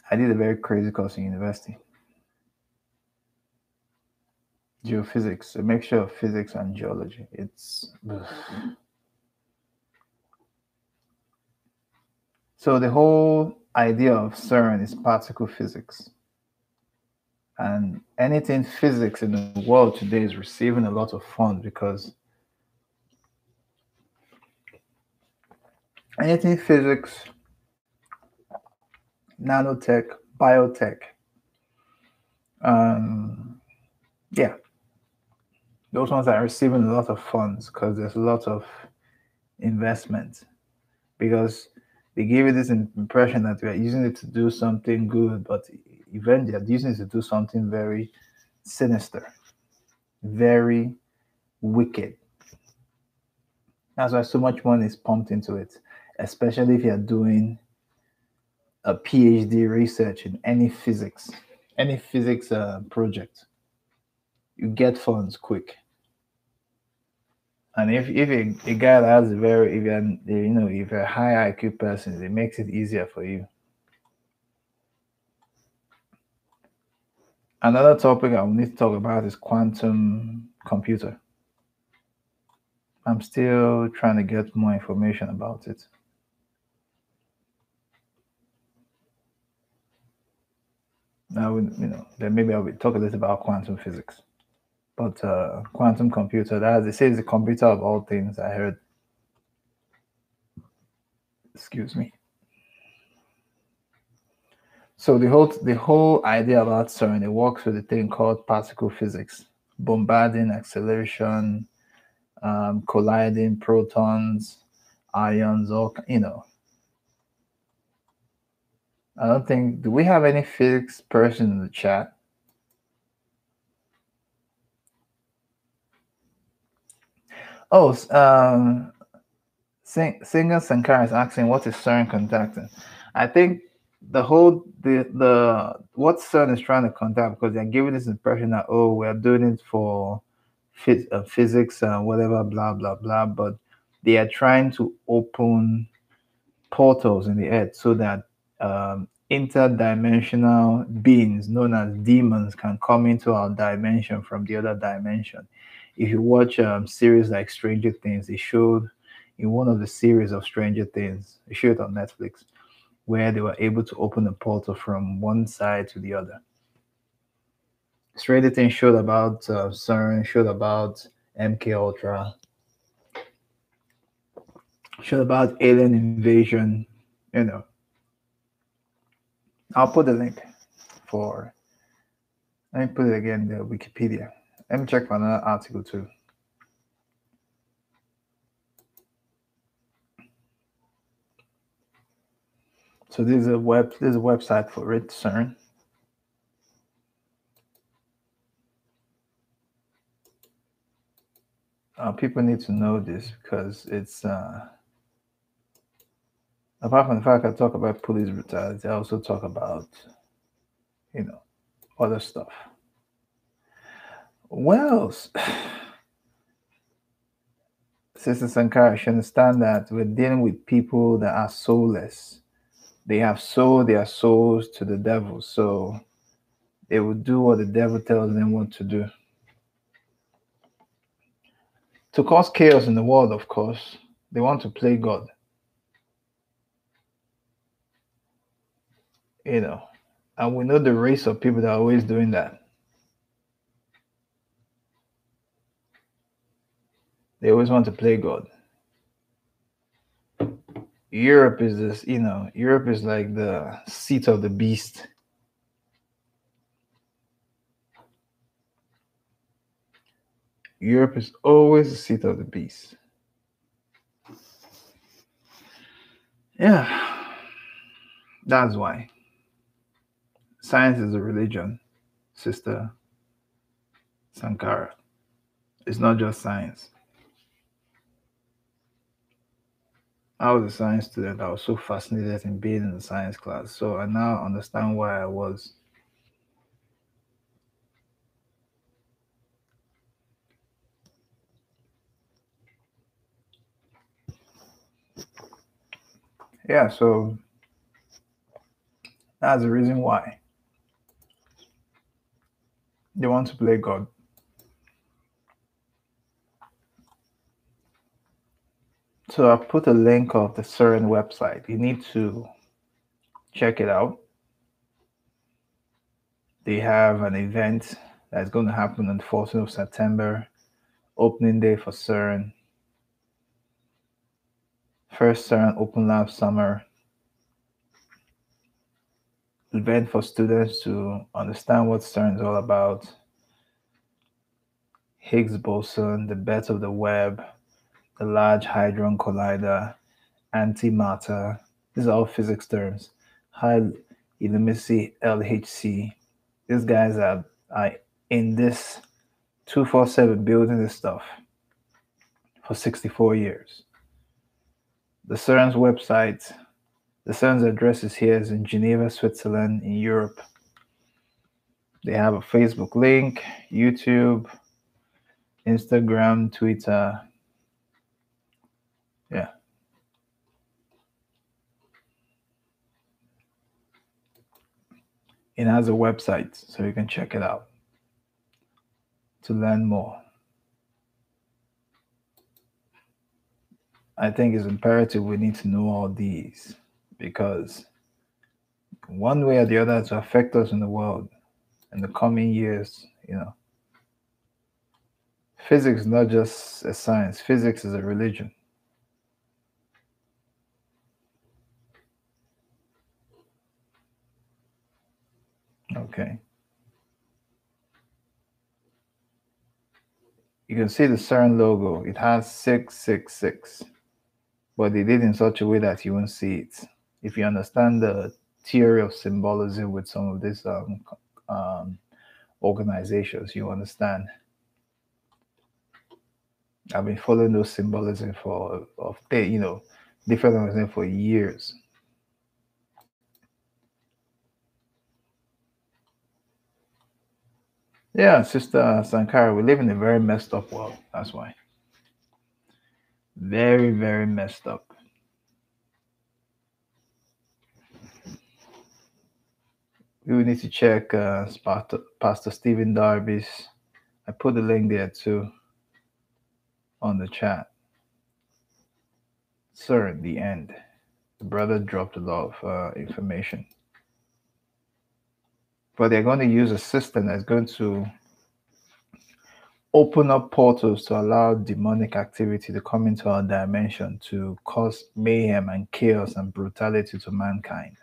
I did a very crazy course in university. Geophysics, a mixture of physics and geology. It's so the whole idea of CERN is particle physics. And anything physics in the world today is receiving a lot of funds because anything physics, nanotech, biotech. Um, yeah, those ones are receiving a lot of funds because there's a lot of investment because they give you this impression that we are using it to do something good, but even they're using it to do something very sinister, very wicked. That's why so much money is pumped into it especially if you're doing a PhD research in any physics, any physics uh, project, you get funds quick. And if, if a, a guy that has a very, if you know, if you're a high IQ person, it makes it easier for you. Another topic I will need to talk about is quantum computer. I'm still trying to get more information about it. Would, you know, then maybe I will talk a little about quantum physics. But uh, quantum computer, that they say is the computer of all things. I heard. Excuse me. So the whole the whole idea about CERN it works with a thing called particle physics, bombarding, acceleration, um, colliding protons, ions, or you know, I don't think. Do we have any physics person in the chat? Oh, um, Sing, Singer Sankar is asking what is CERN contacting. I think the whole the the what CERN is trying to contact because they're giving this impression that oh we're doing it for phys- uh, physics and whatever blah blah blah, but they are trying to open portals in the earth so that um, interdimensional beings known as demons can come into our dimension from the other dimension. If you watch um, series like Stranger Things, they showed in one of the series of Stranger Things, they showed on Netflix, where they were able to open a portal from one side to the other. Stranger Things showed about uh, CERN, showed about MK Ultra, showed about alien invasion, you know, I'll put the link for, let me put it again in the Wikipedia. Let me check for another article too. So this is a web this is a website for it, CERN. Uh, people need to know this because it's uh, apart from the fact I talk about police brutality, I also talk about you know other stuff. Well, Sister Sankara should understand that we're dealing with people that are soulless. They have sold their souls to the devil, so they will do what the devil tells them what to do. To cause chaos in the world, of course, they want to play God. You know, and we know the race of people that are always doing that. They always want to play God. Europe is this, you know, Europe is like the seat of the beast. Europe is always the seat of the beast. Yeah, that's why. Science is a religion, Sister Sankara. It's not just science. I was a science student. I was so fascinated in being in the science class. So I now understand why I was. Yeah, so that's the reason why. They want to play God. So I've uh, put a link of the CERN website. You need to check it out. They have an event that's going to happen on the 14th of September, opening day for CERN. First CERN Open Lab Summer event for students to understand what CERN is all about. Higgs boson, the birth of the web, the Large Hadron Collider, antimatter. These are all physics terms. High Luminosity LHC. These guys are, are in this 247 building this stuff for 64 years. The CERN's website, the CERN's address is here is in Geneva, Switzerland, in Europe. They have a Facebook link, YouTube, Instagram, Twitter, yeah. It has a website, so you can check it out to learn more. I think it's imperative we need to know all these because one way or the other to affect us in the world in the coming years, you know. Physics is not just a science, physics is a religion. Okay. You can see the CERN logo. It has 666, but they did in such a way that you won't see it. If you understand the theory of symbolism with some of these um, um, organizations, you understand. I've been following those symbolism for of you know different organizations for years. Yeah, Sister Sankara, we live in a very messed up world. That's why. Very, very messed up. We need to check uh, Pastor, Pastor Stephen Darby's. I put the link there too on the chat. Sir, the end. The brother dropped a lot of uh, information but they're going to use a system that's going to open up portals to allow demonic activity to come into our dimension to cause mayhem and chaos and brutality to mankind.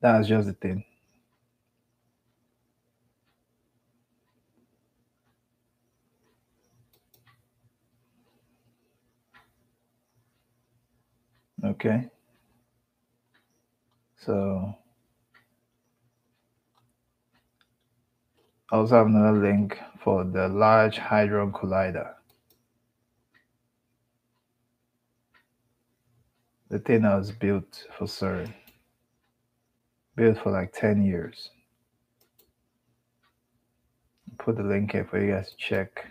That's just the thing. Okay. So I also have another link for the Large Hadron Collider. The thing that was built for CERN, built for like 10 years. Put the link here for you guys to check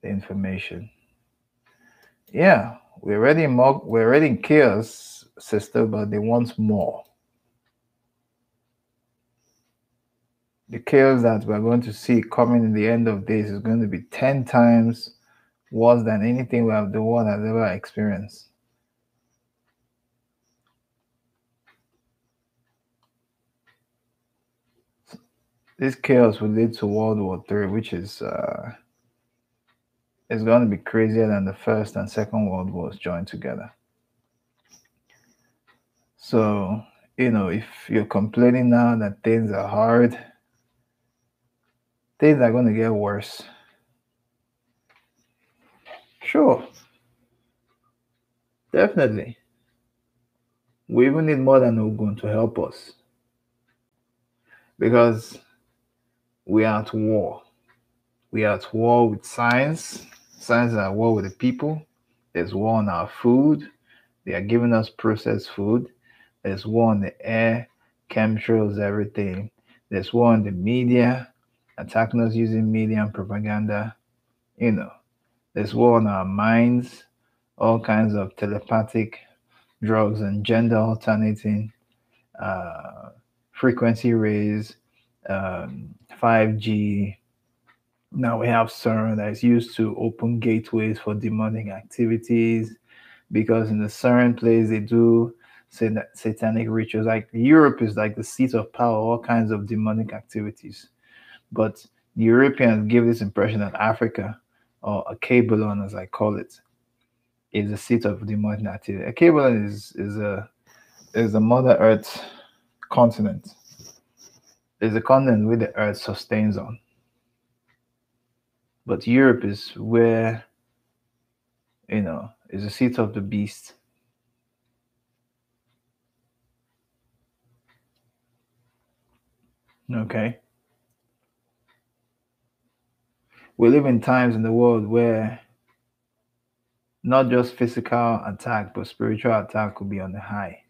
the information. Yeah, we're already in we're already in chaos, sister, but they want more. The chaos that we're going to see coming in the end of days is going to be 10 times worse than anything we have the world has ever experienced. This chaos will lead to World War III, which is uh, is going to be crazier than the first and second world wars joined together. So, you know, if you're complaining now that things are hard, things are going to get worse. Sure. Definitely. We even need more than Ogun to help us. Because we are at war. We are at war with science, Science is at war with the people. There's war on our food. They are giving us processed food. There's war on the air, chemtrails, everything. There's war on the media, attacking us using media and propaganda. You know, there's war on our minds, all kinds of telepathic drugs and gender alternating, uh, frequency rays, um, 5G, now we have CERN that is used to open gateways for demonic activities because in the CERN place they do satanic rituals. Like Europe is like the seat of power, all kinds of demonic activities. But the Europeans give this impression that Africa, or a Alkebulan as I call it, is the seat of the demonic activity. Alkebulan is is a is a Mother Earth continent. It's a continent where the Earth sustains on but Europe is where, you know, is the seat of the beast. Okay. We live in times in the world where not just physical attack, but spiritual attack could be on the high.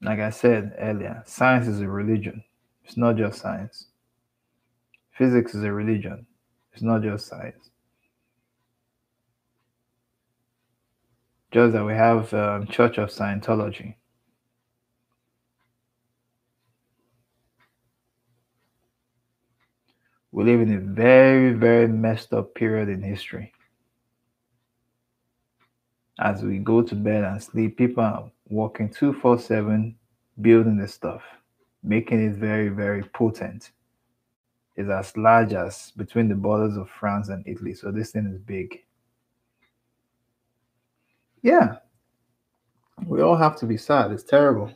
Like I said earlier, science is a religion. It's not just science. Physics is a religion, it's not just science. Just that we have um, Church of Scientology. We live in a very, very messed up period in history. As we go to bed and sleep, people are working 247 building this stuff, making it very, very potent is as large as between the borders of France and Italy. So this thing is big. Yeah. We all have to be sad. It's terrible.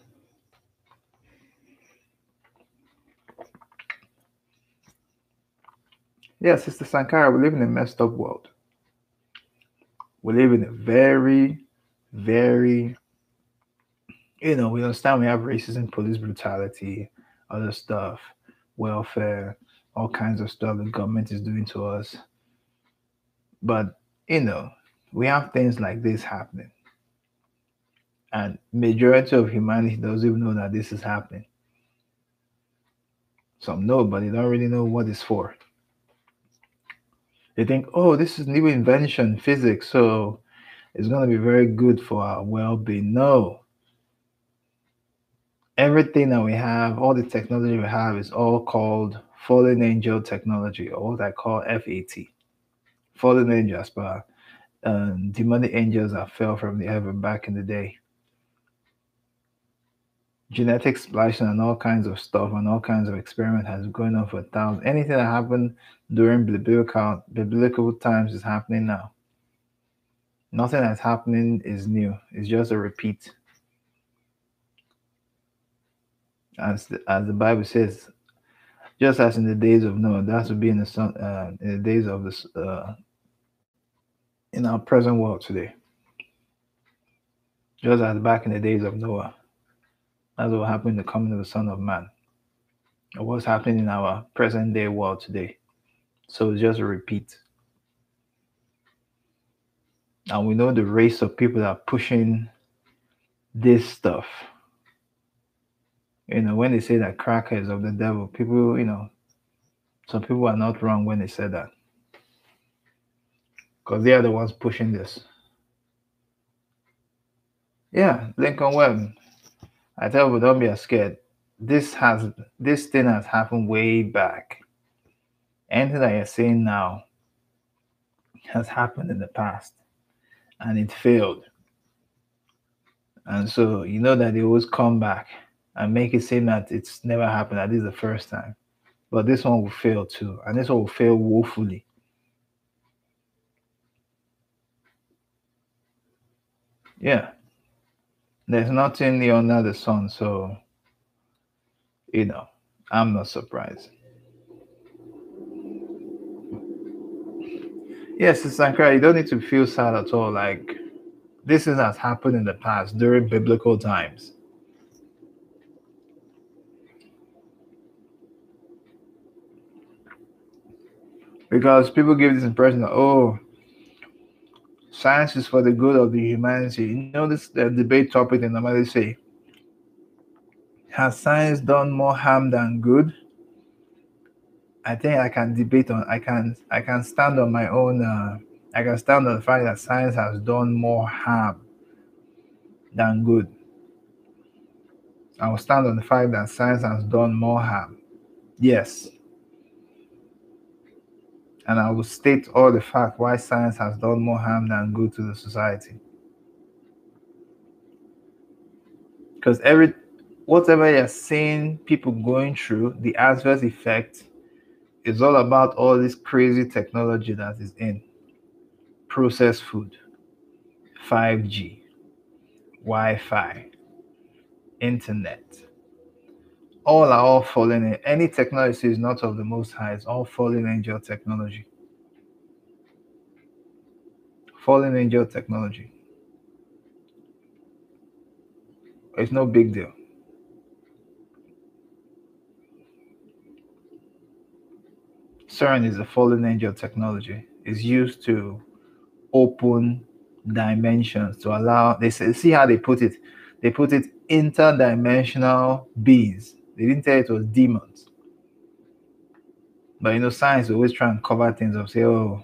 Yeah, Sister Sankara, we live in a messed up world. We live in a very, very, you know, we understand we have racism, police brutality, other stuff, welfare, all kinds of stuff the government is doing to us. But you know, we have things like this happening. And majority of humanity doesn't even know that this is happening. Some know, but they don't really know what it's for. They think, oh, this is new invention, physics, so it's going to be very good for our well-being. No. Everything that we have, all the technology we have is all called fallen angel technology, or what I call FAT. Fallen angels, but um, demonic angels that fell from the heaven back in the day. Genetic splicing and all kinds of stuff and all kinds of experiment has going on for thousands. Anything that happened during biblical biblical times is happening now. Nothing that's happening is new. It's just a repeat. As the, as the Bible says, just as in the days of Noah, that would be in the sun, uh, in the days of this, uh, in our present world today. Just as back in the days of Noah. That's what happened in the coming of the Son of Man. What's happening in our present day world today. So it's just a repeat. And we know the race of people that are pushing this stuff. You know, when they say that cracker is of the devil, people, you know, some people are not wrong when they say that. Because they are the ones pushing this. Yeah, Lincoln Webb. I tell you, don't be scared. This has this thing has happened way back. Anything that you're saying now has happened in the past and it failed. And so you know that they always come back and make it seem that it's never happened, that this is the first time. But this one will fail too, and this one will fail woefully. Yeah. There's nothing new under the sun, so you know, I'm not surprised. Yes, it's Sankara, you don't need to feel sad at all. Like this has happened in the past during biblical times. Because people give this impression that, oh, science is for the good of the humanity. You know, this debate topic they normally say. Has science done more harm than good? I think I can debate on. I can. I can stand on my own. Uh, I can stand on the fact that science has done more harm than good. I will stand on the fact that science has done more harm. Yes. And I will state all the fact why science has done more harm than good to the society. Because every whatever you're seeing people going through, the adverse effect is all about all this crazy technology that is in processed food, 5G, Wi Fi, internet. All are all falling in. Any technology is not of the most high, it's all fallen angel technology. Fallen angel technology. It's no big deal. CERN is a fallen angel technology. It's used to open dimensions to allow they say, see how they put it? They put it interdimensional beings. They didn't tell it was demons. But you know science always try and cover things of say oh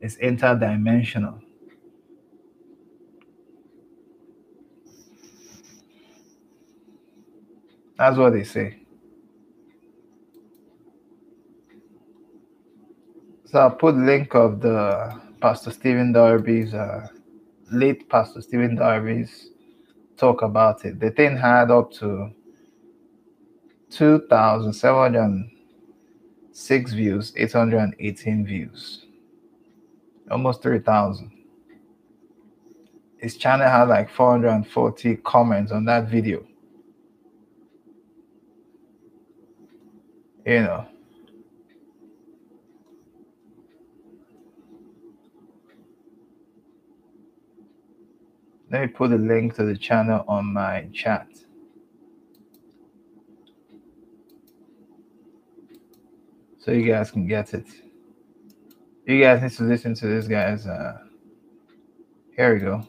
it's interdimensional. That's what they say so i'll put link of the Pastor Stephen Darby's, uh, late Pastor Stephen Darby's talk about it. The thing had up to 2,706 views, 818 views, almost 3,000. His channel had like 440 comments on that video. You know, Let me put the link to the channel on my chat. So you guys can get it. You guys need to listen to this guy's uh here we go.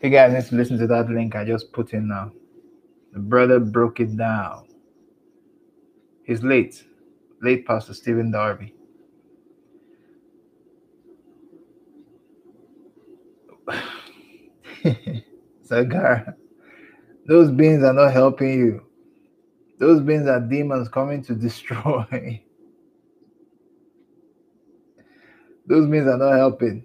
You guys need to listen to that link I just put in now. The brother broke it down. He's late. Late Pastor Stephen Darby. Sagar, those beings are not helping you. Those beings are demons coming to destroy. those beings are not helping.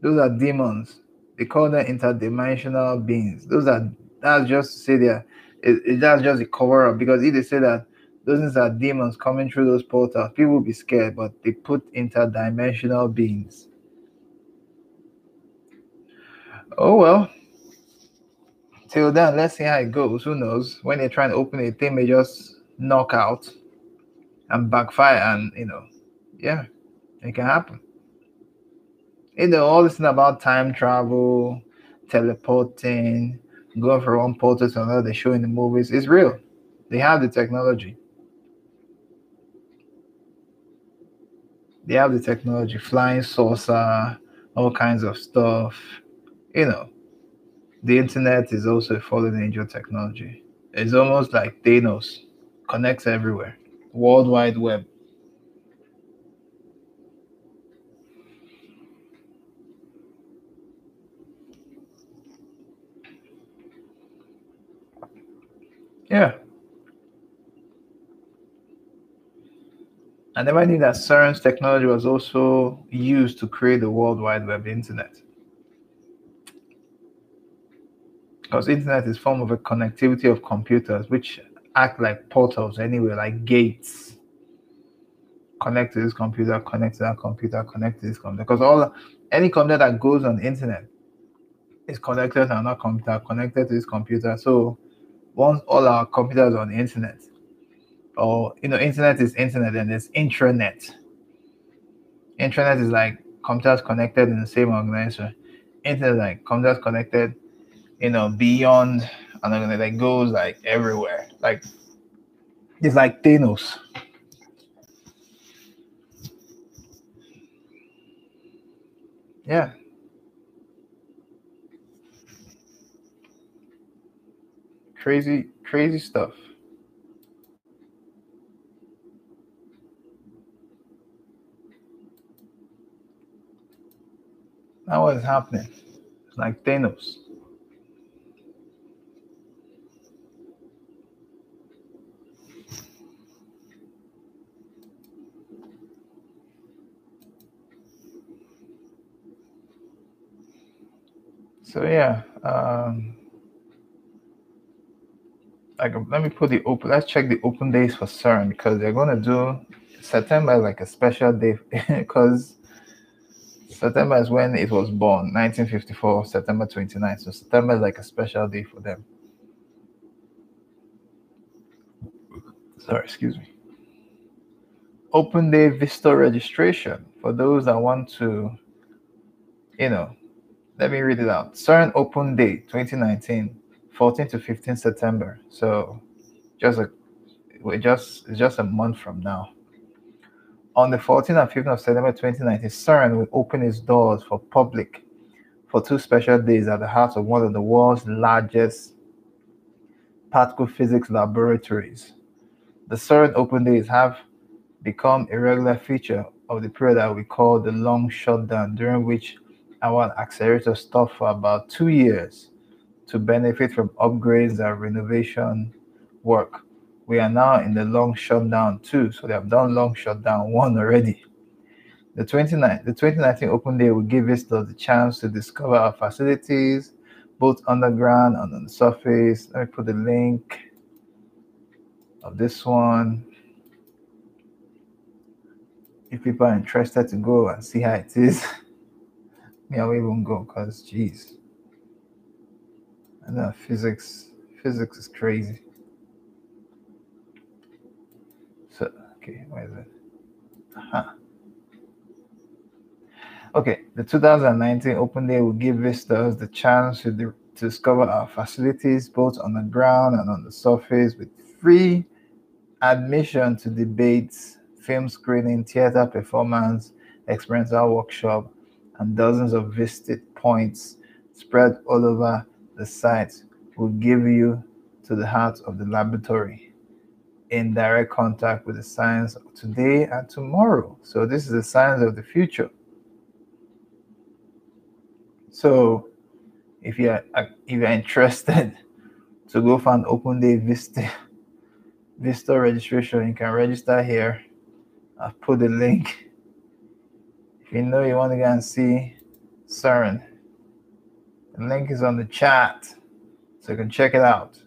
Those are demons. They call them interdimensional beings. Those are that's just to say that it, it, that's just a cover up because if they say that those are demons coming through those portals, people will be scared, but they put interdimensional beings. Oh well. Till then, let's see how it goes. Who knows? When they're trying to open it, they may just knock out and backfire, and you know, yeah, it can happen. You know, all this thing about time travel, teleporting, going from one portal to another, they show in the movies is real. They have the technology. They have the technology, flying saucer, all kinds of stuff. You know, the internet is also a fallen angel technology. It's almost like Thanos, connects everywhere. World Wide Web. Yeah. I never knew that CERN's technology was also used to create the World Wide Web internet. Because internet is form of a connectivity of computers which act like portals anyway, like gates. Connect to this computer, connect to that computer, connect to this computer. Because all any computer that goes on internet is connected to another computer, connected to this computer. So once all our computers on internet, or you know, internet is internet and there's intranet. Intranet is like computers connected in the same organization. Internet like computers connected, you know, beyond and that goes like everywhere. Like it's like Thanos. Yeah. Crazy, crazy stuff. Now what is happening? It's like Thanos. So yeah, um, like let me put the open. Let's check the open days for CERN because they're gonna do September like a special day because September is when it was born, 1954, September 29th. So September is like a special day for them. Sorry, excuse me. Open day visitor registration for those that want to, you know, let me read it out. CERN Open Day 2019, 14 to 15 September. So just a we just it's just a month from now. On the 14th and 15th of September 2019, CERN will open its doors for public for two special days at the heart of one of the world's largest particle physics laboratories. The CERN Open Days have become a regular feature of the period that we call the long shutdown, during which our accelerator stopped for about two years to benefit from upgrades and renovation work. We are now in the long shutdown two, so they have done long shutdown one already. The 29, the 2019 Open Day will give visitors the chance to discover our facilities, both underground and on the surface. Let me put the link of this one. If people are interested to go and see how it is. me, we won't go because, jeez. I know physics, physics is crazy. So, okay, where is it? huh Okay, the 2019 Open Day will give visitors the chance to, to discover our facilities both on the ground and on the surface with free admission to debates, film screening, theater performance, experiential workshop, and dozens of visited points spread all over the site will give you to the heart of the laboratory in direct contact with the science of today and tomorrow. So this is the science of the future. So if you're if you're interested to go for an open day visitor visitor registration, you can register here. I've put the link you know you want to go and see CERN, the link is on the chat, so you can check it out.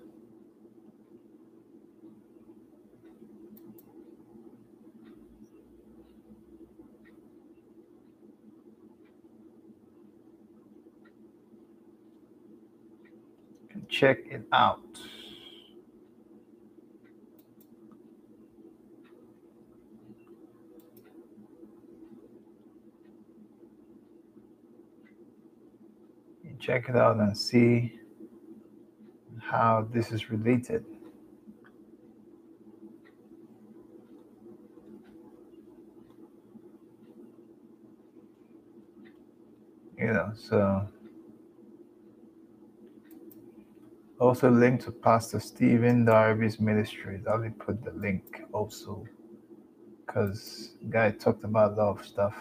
check it out. Check it out and see how this is related. You know, so also link to Pastor Stephen Darby's ministry. I'll put the link also because guy talked about a lot of stuff.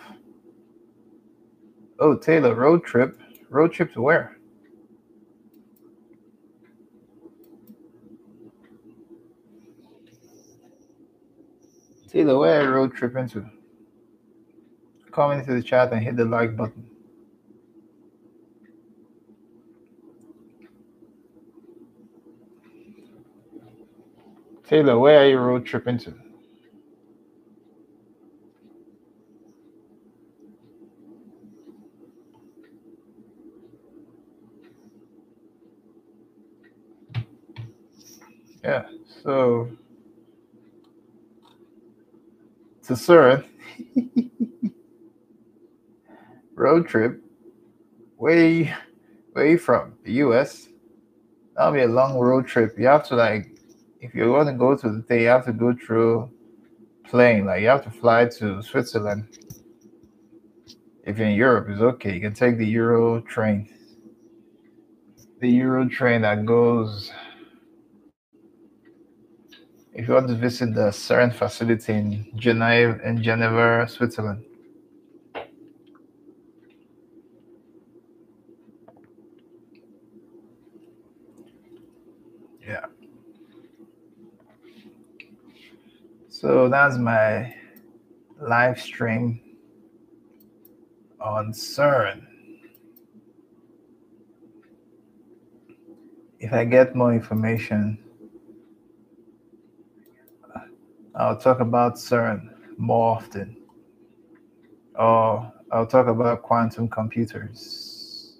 Oh, Taylor, road trip. Road trip to where? Taylor, where are you road tripping to? Comment into the chat and hit the like button. Taylor, where are you road tripping to? Yeah, so to CERN road trip. Where you from? The US? That'll be a long road trip. You have to like if you want to go to the thing, you have to go through plane. Like you have to fly to Switzerland. If you're in Europe, it's okay. You can take the Euro train. The Euro train that goes. If you want to visit the CERN facility in Geneva, in Geneva, Switzerland. Yeah. So that's my live stream on CERN. If I get more information, I'll talk about CERN more often. Or I'll talk about quantum computers.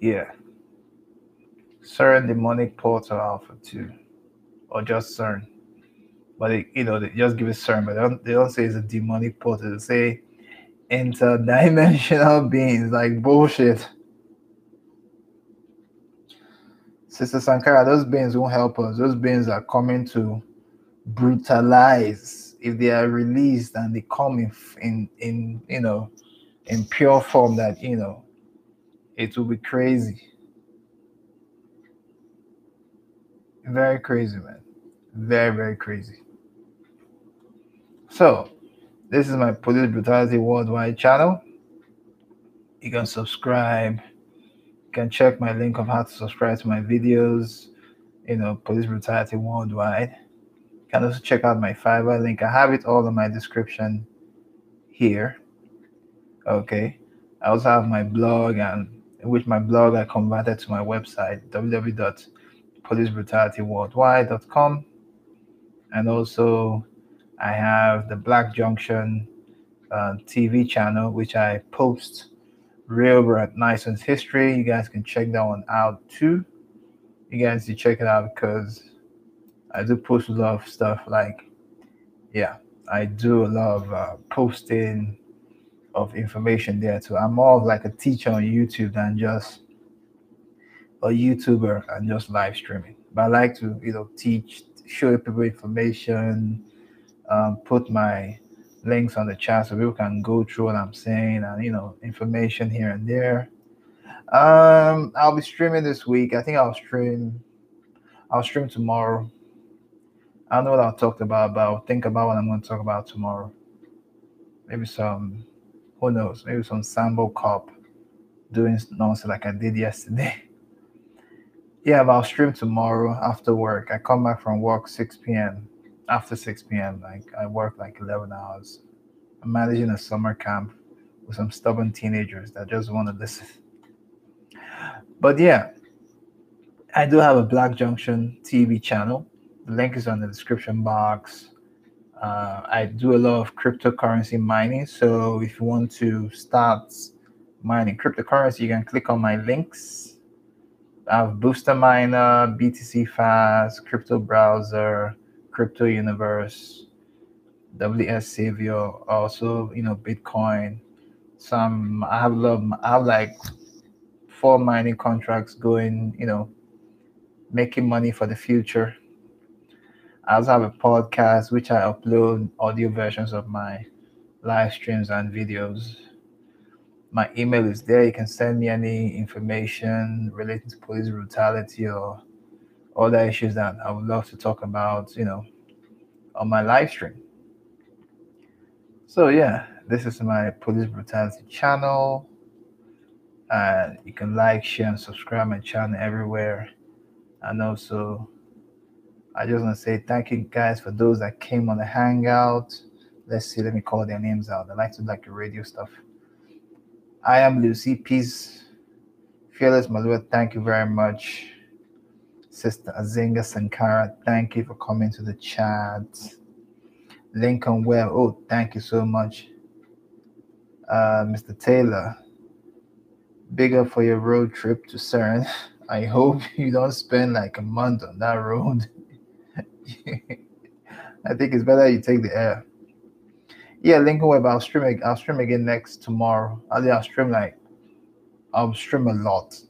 Yeah. CERN Demonic Portal Alpha 2, or just CERN but they, you know, they just give a sermon. They don't, they don't say it's a demonic portal. They say interdimensional beings, like bullshit. Sister Sankara, those beings won't help us. Those beings are coming to brutalize. If they are released and they come in, in, in you know, in pure form, that you know, it will be crazy. Very crazy, man. Very, very crazy. So, this is my Police Brutality Worldwide channel. You can subscribe. Can check my link of how to subscribe to my videos. You know, Police Brutality Worldwide. You can also check out my Fiverr link. I have it all in my description here. Okay. I also have my blog, and which my blog I converted to my website www.policebrutalityworldwide.com and also I have the Black Junction uh, TV channel, which I post real Renaissance history. You guys can check that one out too. You guys should check it out because I do post a lot of stuff. Like, yeah, I do a lot of uh, posting of information there too. I'm more like a teacher on YouTube than just a YouTuber and just live streaming. But I like to, you know, teach, show people information, um, put my links on the chat so people can go through what I'm saying and you know information here and there. Um, I'll be streaming this week. I think I'll stream. I'll stream tomorrow. I don't know what I'll talk about, but I'll think about what I'm going to talk about tomorrow. Maybe some, who knows? Maybe some sample cop doing nonsense like I did yesterday. yeah, but I'll stream tomorrow after work. I come back from work 6 p.m after 6 p.m. Like I work like 11 hours. I'm managing a summer camp with some stubborn teenagers that just want to listen. But yeah, I do have a Black Junction TV channel. The link is on the description box. Uh, I do a lot of cryptocurrency mining. So if you want to start mining cryptocurrency, you can click on my links. I have Booster Miner, BTC Fast, Crypto Browser, crypto universe, WS Savior, also, you know, Bitcoin, some I have love I have like four mining contracts going, you know, making money for the future. I also have a podcast which I upload audio versions of my live streams and videos. My email is there. You can send me any information relating to police brutality or other issues that I would love to talk about, you know, on my live stream. So yeah, this is my police brutality channel. And you can like, share, and subscribe my channel everywhere. And also, I just want to say thank you guys for those that came on the hangout. Let's see, let me call their names out. I like to like the radio stuff. I am Lucy. Peace. Fearless Malua, thank you very much. Sister Azinga Sankara, thank you for coming to the chat. Lincoln Webb, oh, thank you so much. Uh, Mr. Taylor, bigger for your road trip to CERN. I hope you don't spend like a month on that road. I think it's better you take the air. Yeah, Lincoln Webb. I'll stream. I'll stream again next tomorrow. I'll, I'll stream like I'll stream a lot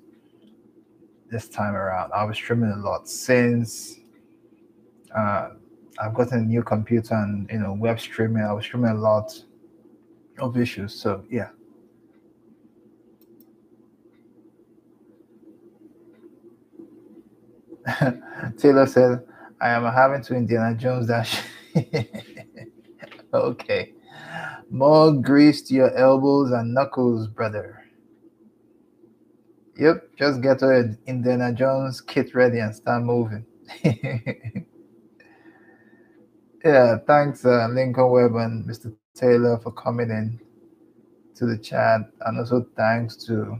this time around. I was streaming a lot since uh, I've gotten a new computer and you know web streaming. I was streaming a lot of issues. So yeah. Taylor said, I am having to Indiana Jones dash. okay. More grease to your elbows and knuckles, brother. Yep, just get to Indiana Jones kit ready and start moving. yeah, thanks, uh, Lincoln Webb and Mr. Taylor for coming in to the chat. And also thanks to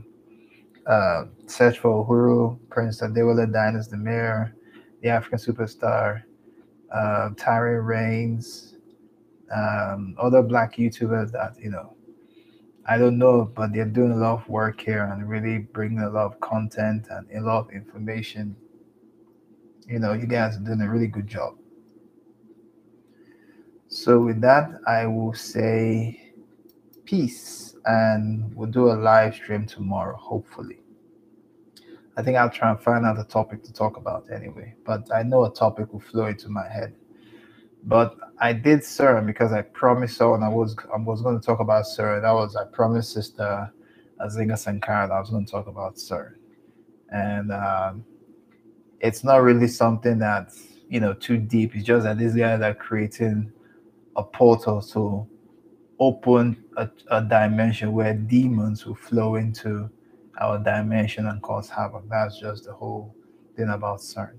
uh, Search for Uhuru, Prince Adewale Diners, the mayor, the African superstar, uh, Tyree Reigns, um, other black YouTubers that, you know, I don't know, but they're doing a lot of work here and really bringing a lot of content and a lot of information. You know, you guys are doing a really good job. So, with that, I will say peace and we'll do a live stream tomorrow, hopefully. I think I'll try and find out a topic to talk about anyway, but I know a topic will flow into my head. But I did CERN because I promised someone I was I was going to talk about CERN. That was I promised Sister Azinga Sankara that I was going to talk about CERN, and um, it's not really something that's you know too deep. It's just that these guys are creating a portal to open a, a dimension where demons will flow into our dimension and cause havoc. That's just the whole thing about CERN.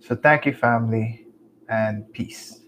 So thank you, family and peace.